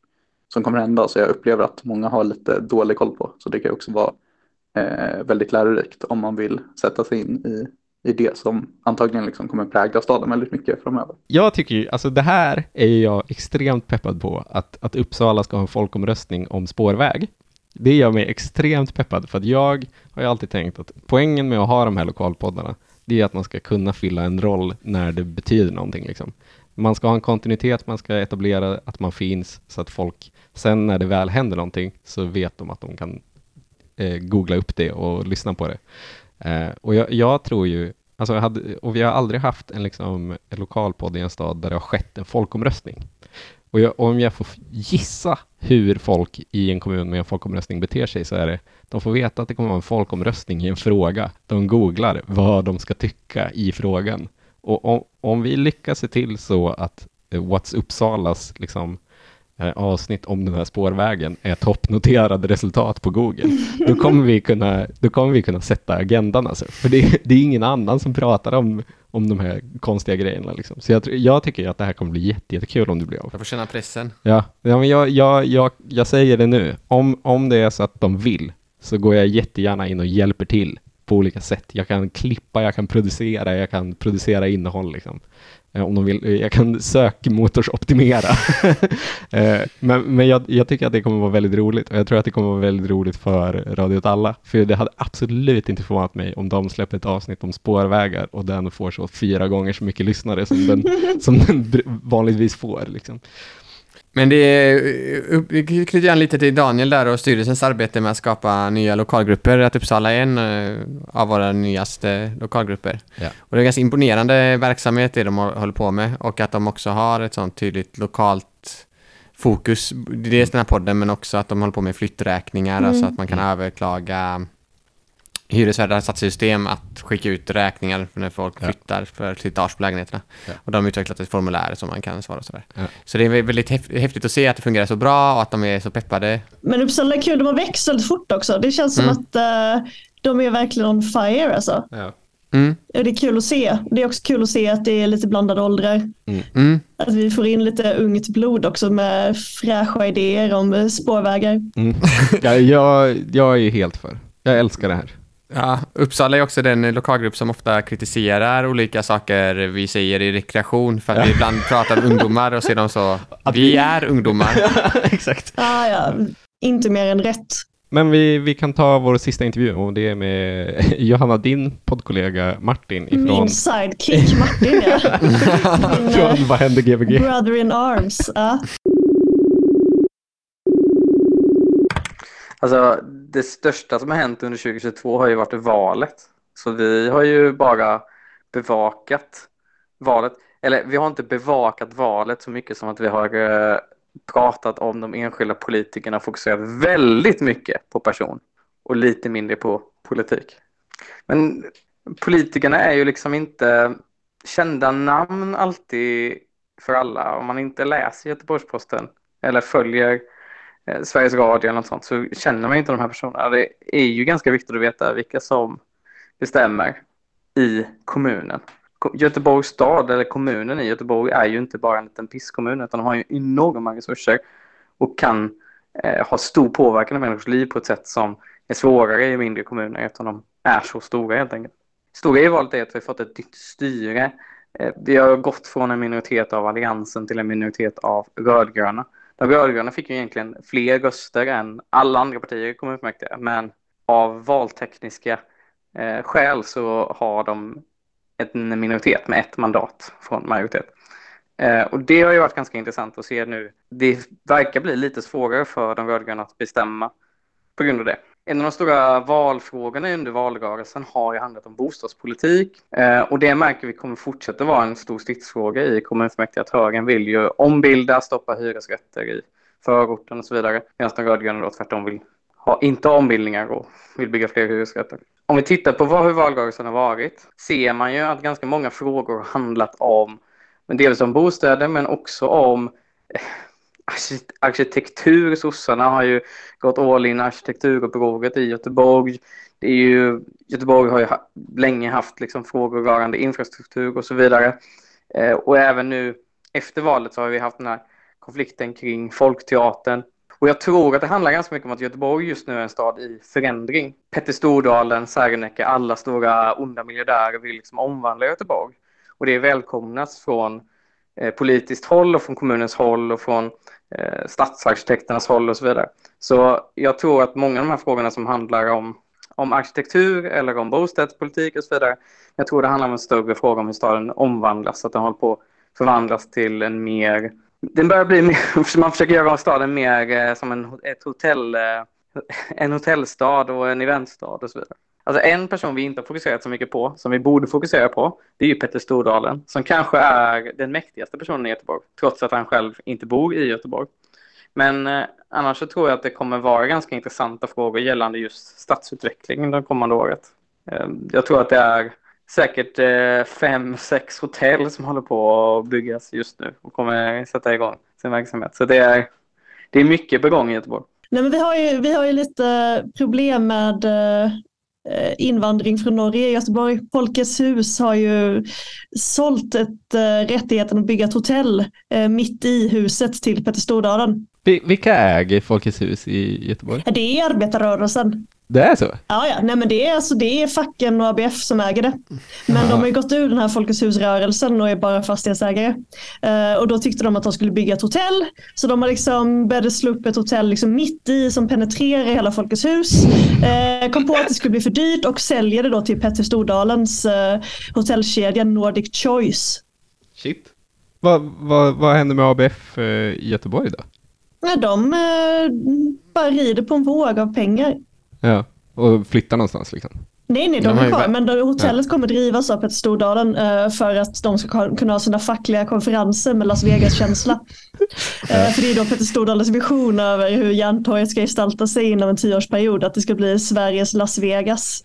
som kommer hända. Så jag upplever att många har lite dålig koll på. Så det kan också vara eh, väldigt lärorikt om man vill sätta sig in i i det som antagligen liksom kommer prägla staden väldigt mycket framöver. Jag tycker ju, alltså det här är ju jag extremt peppad på, att, att Uppsala ska ha en folkomröstning om spårväg. Det gör mig extremt peppad, för att jag har ju alltid tänkt att poängen med att ha de här lokalpoddarna, det är att man ska kunna fylla en roll när det betyder någonting. Liksom. Man ska ha en kontinuitet, man ska etablera att man finns, så att folk sen när det väl händer någonting så vet de att de kan eh, googla upp det och lyssna på det. Eh, och jag, jag, tror ju, alltså jag hade, och vi har aldrig haft en, liksom, en lokalpodd i en stad där det har skett en folkomröstning. Och jag, om jag får gissa hur folk i en kommun med en folkomröstning beter sig så är det, de får veta att det kommer vara en folkomröstning i en fråga. De googlar vad de ska tycka i frågan. Och om, om vi lyckas se till så att eh, What's Uppsalas liksom, eh, avsnitt om den här spårvägen är toppnoterade resultat på Google, då kommer vi kunna, då kommer vi kunna sätta agendan alltså. För det, det är ingen annan som pratar om, om de här konstiga grejerna liksom. Så jag, jag tycker att det här kommer bli jätte, jättekul om det blir av. Jag får känna pressen. Ja, ja men jag, jag, jag, jag säger det nu. Om, om det är så att de vill, så går jag jättegärna in och hjälper till på olika sätt. Jag kan klippa, jag kan producera, jag kan producera innehåll liksom. Eh, om de vill, jag kan sökmotorsoptimera. [LAUGHS] Eh, men men jag, jag, tycker att det kommer vara väldigt roligt och jag tror att det kommer vara väldigt roligt för Radio åt alla. För det hade absolut inte förvånat mig om de släpper ett avsnitt om spårvägar och den får så fyra gånger så mycket lyssnare som den, [LAUGHS] som den vanligtvis får. Liksom. Men det är, vi knyter an lite till Daniel där och styrelsens arbete med att skapa nya lokalgrupper, att Uppsala är en eh, av våra nyaste lokalgrupper. Ja. Och det är en ganska imponerande verksamhet det de håller på med och att de också har ett sånt tydligt lokalt fokus. Dels den här podden men också att de håller på med flytträkningar, Mm. alltså att man kan överklaga hyresvärdar har satt system att skicka ut räkningar när folk Ja. flyttar för slitage på lägenheterna. Ja. Och de har utvecklat ett formulär som man kan svara och sådär. Ja. Så det är väldigt häf- häftigt att se att det fungerar så bra och att de är så peppade. Men Uppsala är kul, de har växt väldigt fort också. Det känns som Mm. att eh, de är verkligen on fire alltså. Ja. Mm. Och det är kul att se. Det är också kul att se att det är lite blandade åldrar. Mm. Att vi får in lite ungt blod också med fräscha idéer om spårvägar. Mm. [LAUGHS] Ja, jag, jag är helt för. Jag älskar det här. Ja, Uppsala är också den lokalgrupp som ofta kritiserar olika saker vi säger i rekreation för att vi ibland pratar om ungdomar och ser de så, [LAUGHS] vi är ungdomar. [LAUGHS] Exakt. Ah, ja, inte mer än rätt. Men vi, vi kan ta vår sista intervju och det är med [LAUGHS] Johanna, din poddkollega Martin ifrån, Min sidekick Martin ja. Min, från Vad händer Gbg? brother in arms. Ja. Alltså det största som har hänt under 2022 har ju varit valet. Så vi har ju bara bevakat valet. Eller vi har inte bevakat valet så mycket som att vi har eh, pratat om de enskilda politikerna fokuserat väldigt mycket på person och lite mindre på politik. Men politikerna är ju liksom inte kända namn alltid för alla. Om man inte läser Göteborgs-Posten eller följer Eh, Sveriges Radio eller något sånt så känner man ju inte de här personerna. Det är ju ganska viktigt att veta vilka som bestämmer i kommunen. Göteborgs stad eller kommunen i Göteborg är ju inte bara en liten pisskommun utan de har ju enorma resurser och kan eh, ha stor påverkan på människors liv på ett sätt som är svårare i mindre kommuner eftersom de är så stora helt enkelt. Stora i valet är att vi har fått ett nytt styre. Eh, vi har gått från en minoritet av alliansen till en minoritet av rödgröna. De rödgröna fick ju egentligen fler röster än alla andra partier i kommunfullmäktige men av valtekniska eh, skäl så har de en minoritet med ett mandat från majoritet. Eh, och det har ju varit ganska intressant att se nu. Det verkar bli lite svårare för de rödgröna att bestämma på grund av det. En av de stora valfrågorna under valrörelsen har ju handlat om bostadspolitik. Eh, och det märker vi kommer fortsätta vara en stor stridsfråga i kommunfullmäktige att högern vill ju ombilda, stoppa hyresrätter i förorten och så vidare. Medan de rödgröna då tvärtom vill ha, inte ombildningar och vill bygga fler hyresrätter. Om vi tittar på vad, hur valrörelsen har varit ser man ju att ganska många frågor har handlat om men dels om bostäder men också om eh, arkitektur. Sossarna har ju gått all in arkitekturupproret i Göteborg. Det är ju, Göteborg har ju ha, länge haft liksom frågor rörande infrastruktur och så vidare. Eh, och även nu efter valet så har vi haft den här konflikten kring Folkteatern Och jag tror att det handlar ganska mycket om att Göteborg just nu är en stad i förändring. Petter Stordalen, Serneke, alla stora onda miljardärer vill liksom omvandla Göteborg. Och det välkomnas från eh, politiskt håll och från kommunens håll och från eh, stadsarkitekternas håll och så vidare. Så jag tror att många av de här frågorna som handlar om, om arkitektur eller om bostadspolitik och så vidare, jag tror det handlar om en större fråga om hur staden omvandlas, att den håller på att förvandlas till en mer den börjar bli mer, [LAUGHS] man försöker göra staden mer eh, som en, ett hotell, eh, en hotellstad och en eventstad och så vidare. Alltså en person vi inte har fokuserat så mycket på, som vi borde fokusera på, det är ju Petter Stordalen, som kanske är den mäktigaste personen i Göteborg, trots att han själv inte bor i Göteborg. Men eh, annars så tror jag att det kommer vara ganska intressanta frågor gällande just stadsutveckling det kommande året. Eh, jag tror att det är säkert eh, fem, sex hotell som håller på att byggas just nu och kommer sätta igång sin verksamhet. Så det är, det är mycket på gång i Göteborg. Nej, men vi, har ju, vi har ju lite problem med eh, invandring från Norge i Göteborg. Folkets hus har ju sålt ett, eh, rättigheten att bygga ett hotell eh, mitt i huset till Petter Stordalen. Vilka äger Folkets hus i Göteborg? Det är arbetarrörelsen. Det är så? Ja, ja. Nej, men det, är, alltså, det är facken och ABF som äger det. Men de har ju gått ur den här Folkets hus-rörelsen och är bara fastighetsägare. Uh, och då tyckte de att de skulle bygga ett hotell. Så de har liksom börjat slå upp ett hotell liksom mitt i som penetrerar hela Folkets hus. Uh, kom på att det skulle bli för dyrt och säljer det då till Petter Stordalens uh, hotellkedja Nordic Choice. Shit. Vad, vad, vad händer med ABF i Göteborg då? Ja, de bara rider på en våg av pengar. Ja, och flytta någonstans liksom. Nej, nej, de, de är kvar. Men hotellet ja. kommer drivas av Petter Stordalen uh, för att de ska kunna ha sina fackliga konferenser med Las Vegas-känsla. uh, [LAUGHS] för det är då Petter Stordalens vision över hur Järntorget ska gestalta sig inom en tioårsperiod. Att det ska bli Sveriges Las Vegas.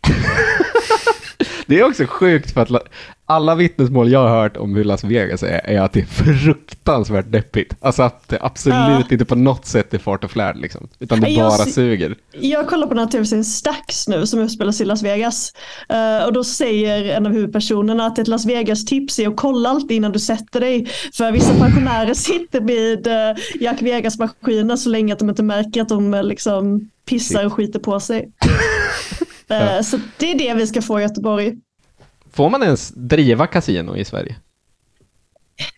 [LAUGHS] det är också sjukt för att alla vittnesmål jag har hört om hur Las Vegas är, är att det är fruktansvärt deppigt. Alltså att det absolut ja. inte på något sätt är fart och flärd liksom. Utan det jag, bara suger. Jag kollar på den här tv-serien Stax nu som utspelas i Las Vegas. Uh, och då säger en av huvudpersonerna att ett Las Vegas-tips är att kolla alltid innan du sätter dig. För vissa [LAUGHS] pensionärer sitter vid uh, Jack Vegas-maskiner så länge att de inte märker att de uh, liksom pissar och skiter på sig. uh, [LAUGHS] så det är det vi ska få i Göteborg. Får man ens driva kasino i Sverige?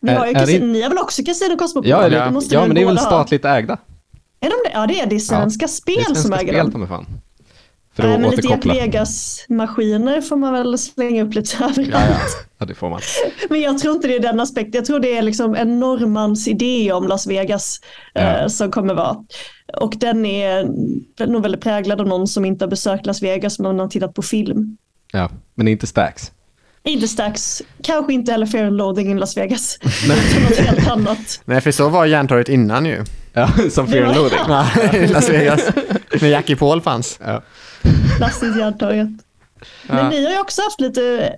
Vi har ju är, kasino, det... ni har väl också kasino Cosmopolitan? Ja, ja, ja men det är väl statligt ha. ägda? Är de det? Ja, det är det. Svenska ja, Spel det är som äger spel, dem. Fan. För att Nej, men lite Jack Vegas-maskiner får man väl slänga upp lite överallt. Ja, ja. ja, det får man. [LAUGHS] men jag tror inte det är den aspekten. Jag tror det är liksom en norrmans idé om Las Vegas ja. eh, som kommer vara. Och den är nog väldigt präglad av någon som inte har besökt Las Vegas men har tittat på film. Ja, men inte Stax. Inte Stax, kanske inte heller Fair and Loading i Las Vegas. [LAUGHS] Nej. något helt annat. Nej, för så var Järntorget innan ju. Ja, [LAUGHS] som Fair and Loading. Ja, [LAUGHS] i Las Vegas. När Jackie Paul fanns. Ja. Lasses Järntorget. Men ja. ni har ju också haft lite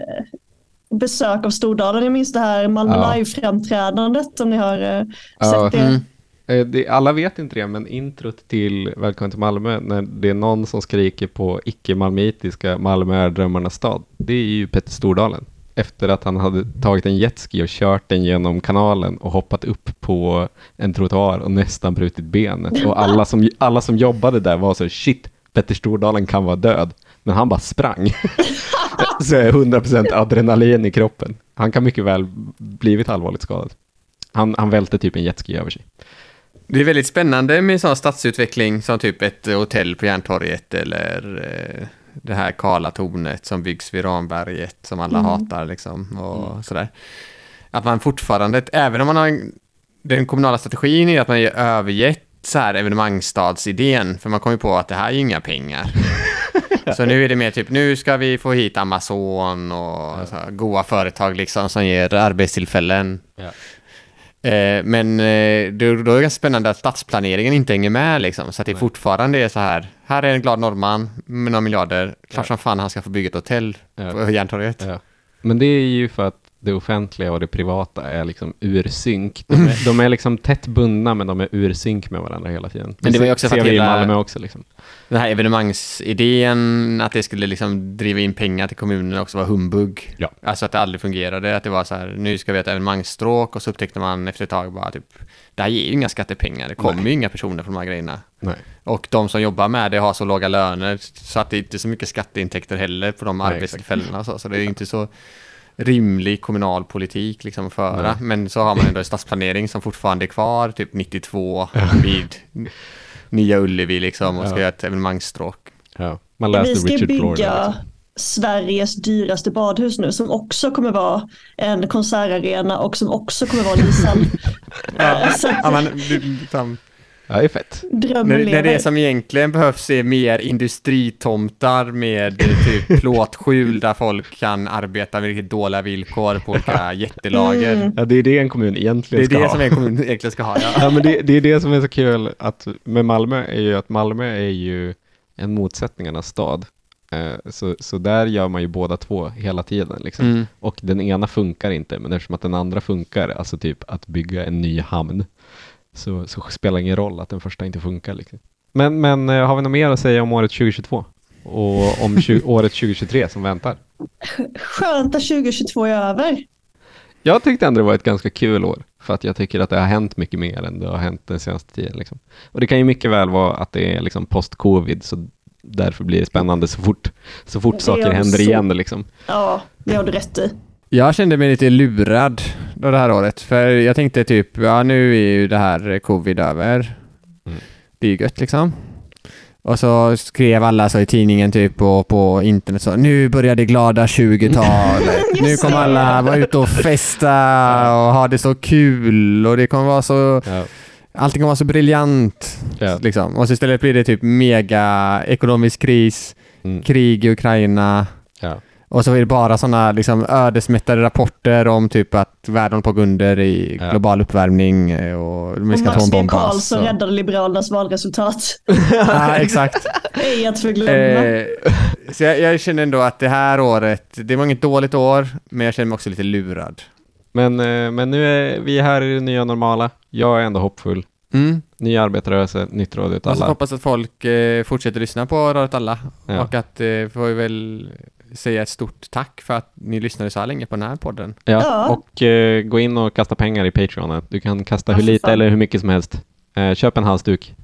eh, besök av Stordalen. Jag minns det här Malmö ja. Live-framträdandet om ni har uh, sett det. Mm. Eh, det, alla vet inte det, men introt till Välkommen till Malmö, när det är någon som skriker på icke-malmöitiska Malmö är drömmarnas stad, det är ju Petter Stordalen. Efter att han hade tagit en jetski och kört den genom kanalen och hoppat upp på en trottoar och nästan brutit benet. Och alla som, alla som jobbade där var så shit, Petter Stordalen kan vara död. Men han bara sprang. [LAUGHS] så är 100% adrenalin i kroppen. Han kan mycket väl blivit allvarligt skadad. Han, han välte typ en jetski över sig. Det är väldigt spännande med sån stadsutveckling som typ ett hotell på Järntorget eller eh, det här kala tornet som byggs vid Ramberget som alla mm. hatar liksom och mm. sådär. Att man fortfarande, även om man har den kommunala strategin är att man har övergett så här evenemangsstadsidén för man kommer på att det här är ju inga pengar. [LAUGHS] så nu är det mer typ, nu ska vi få hit Amazon och ja. goda företag liksom som ger arbetstillfällen. Ja. Eh, men eh, då, är det ganska spännande att stadsplaneringen inte hänger med liksom. Så att det Nej. fortfarande är så här. Här är en glad norrman med några miljarder. Klart ja. som fan han ska få bygga ett hotell ja. på Järntorget. Ja. Men det är ju för att det offentliga och det privata är liksom ur synk. De är, de är liksom tätt bundna, men de är ur synk med varandra hela tiden. Men det var ju också ser vi i Malmö också. Liksom. Den här evenemangsidén, att det skulle liksom driva in pengar till kommunen också var humbug. Ja. Alltså att det aldrig fungerade, att det var så här, nu ska vi ha ett evenemangsstråk och så upptäckte man efter ett tag bara typ, det här ger ju inga skattepengar, det kommer ju inga personer från de här grejerna. Nej. Och de som jobbar med det har så låga löner så att det är inte så mycket skatteintäkter heller på de Nej, arbetstillfällena. Så, så det är inte så rimlig kommunal politik liksom att föra. Nej. Men så har man ändå en stadsplanering som fortfarande är kvar, typ 92 vid Nya Ullevi liksom och ska Ja. göra ett evenemangsstråk. Ja. Man Vi läste ska Richard Florida. bygga Liksom. Sveriges dyraste badhus nu som också kommer vara en konsertarena och som också kommer vara en ishall. Eh, så Ja, men, du- liksom, Ja, det är fett. när, när det som egentligen behövs är mer industritomtar med eh, typ [LAUGHS] plåtskjul där folk kan arbeta med riktigt dåliga villkor på olika jättelager. Mm. Ja, det är det en kommun Det egentligen är ska det ha. som en kommun egentligen ska ha. Ja. Ja, men det, det är det som är så kul att med Malmö är ju att Malmö är ju en motsättningarnas stad. Eh, Så, så där gör man ju båda två hela tiden. Liksom. Mm. Och den ena funkar inte, men eftersom att den andra funkar, alltså typ att bygga en ny hamn, så, så spelar det ingen roll att den första inte funkar. Liksom. Men, men eh, har vi något mer att säga om året 2022? Och om 20, [LAUGHS] året 2023 som väntar? Skönt att 2022 är över. Jag tyckte ändå det var ett ganska kul år, för att jag tycker att det har hänt mycket mer än det har hänt den senaste tiden. Liksom. Och det kan ju mycket väl vara att det är liksom post-covid, så därför blir det spännande så fort, så fort Det saker händer så- igen. Liksom. Ja, det har du rätt i. Jag kände mig lite lurad då det här året. För jag tänkte typ, ja nu är ju det här covid över. Mm. Det är ju gött liksom. Och så skrev alla så i tidningen typ och på internet så nu börjar det glada 20-talet. [LAUGHS] nu kommer alla vara ute och festa och ha det så kul och det kommer vara så Ja. Allting kommer vara så briljant. Ja. Liksom. Och så istället blir det typ mega ekonomisk kris, Mm. krig i Ukraina. Ja. Och så är det bara sådana liksom, ödesmättade rapporter om typ att världen på under i Ja. global uppvärmning eh, och vi Och ska B atombombas. Karlsson och- räddade Liberalernas valresultat. [LAUGHS] Ja, exakt. Ej att förglömma. Eh, så jag, jag känner ändå att det här året, det var inget dåligt år, men jag känner mig också lite lurad. Men, eh, men nu är vi här i det nya normala. Jag är ändå hoppfull. Mm. Ny arbetarrörelse, nytt radio åt Och så alla. hoppas att folk eh, fortsätter lyssna på Radio åt alla. Ja. Och att eh, får vi väl säga ett stort tack för att ni lyssnade så här länge på den här podden. Ja, Ja. och eh, gå in och kasta pengar i Patreon. Du kan kasta hur lite fan. eller hur mycket som helst. Eh, köp en halsduk.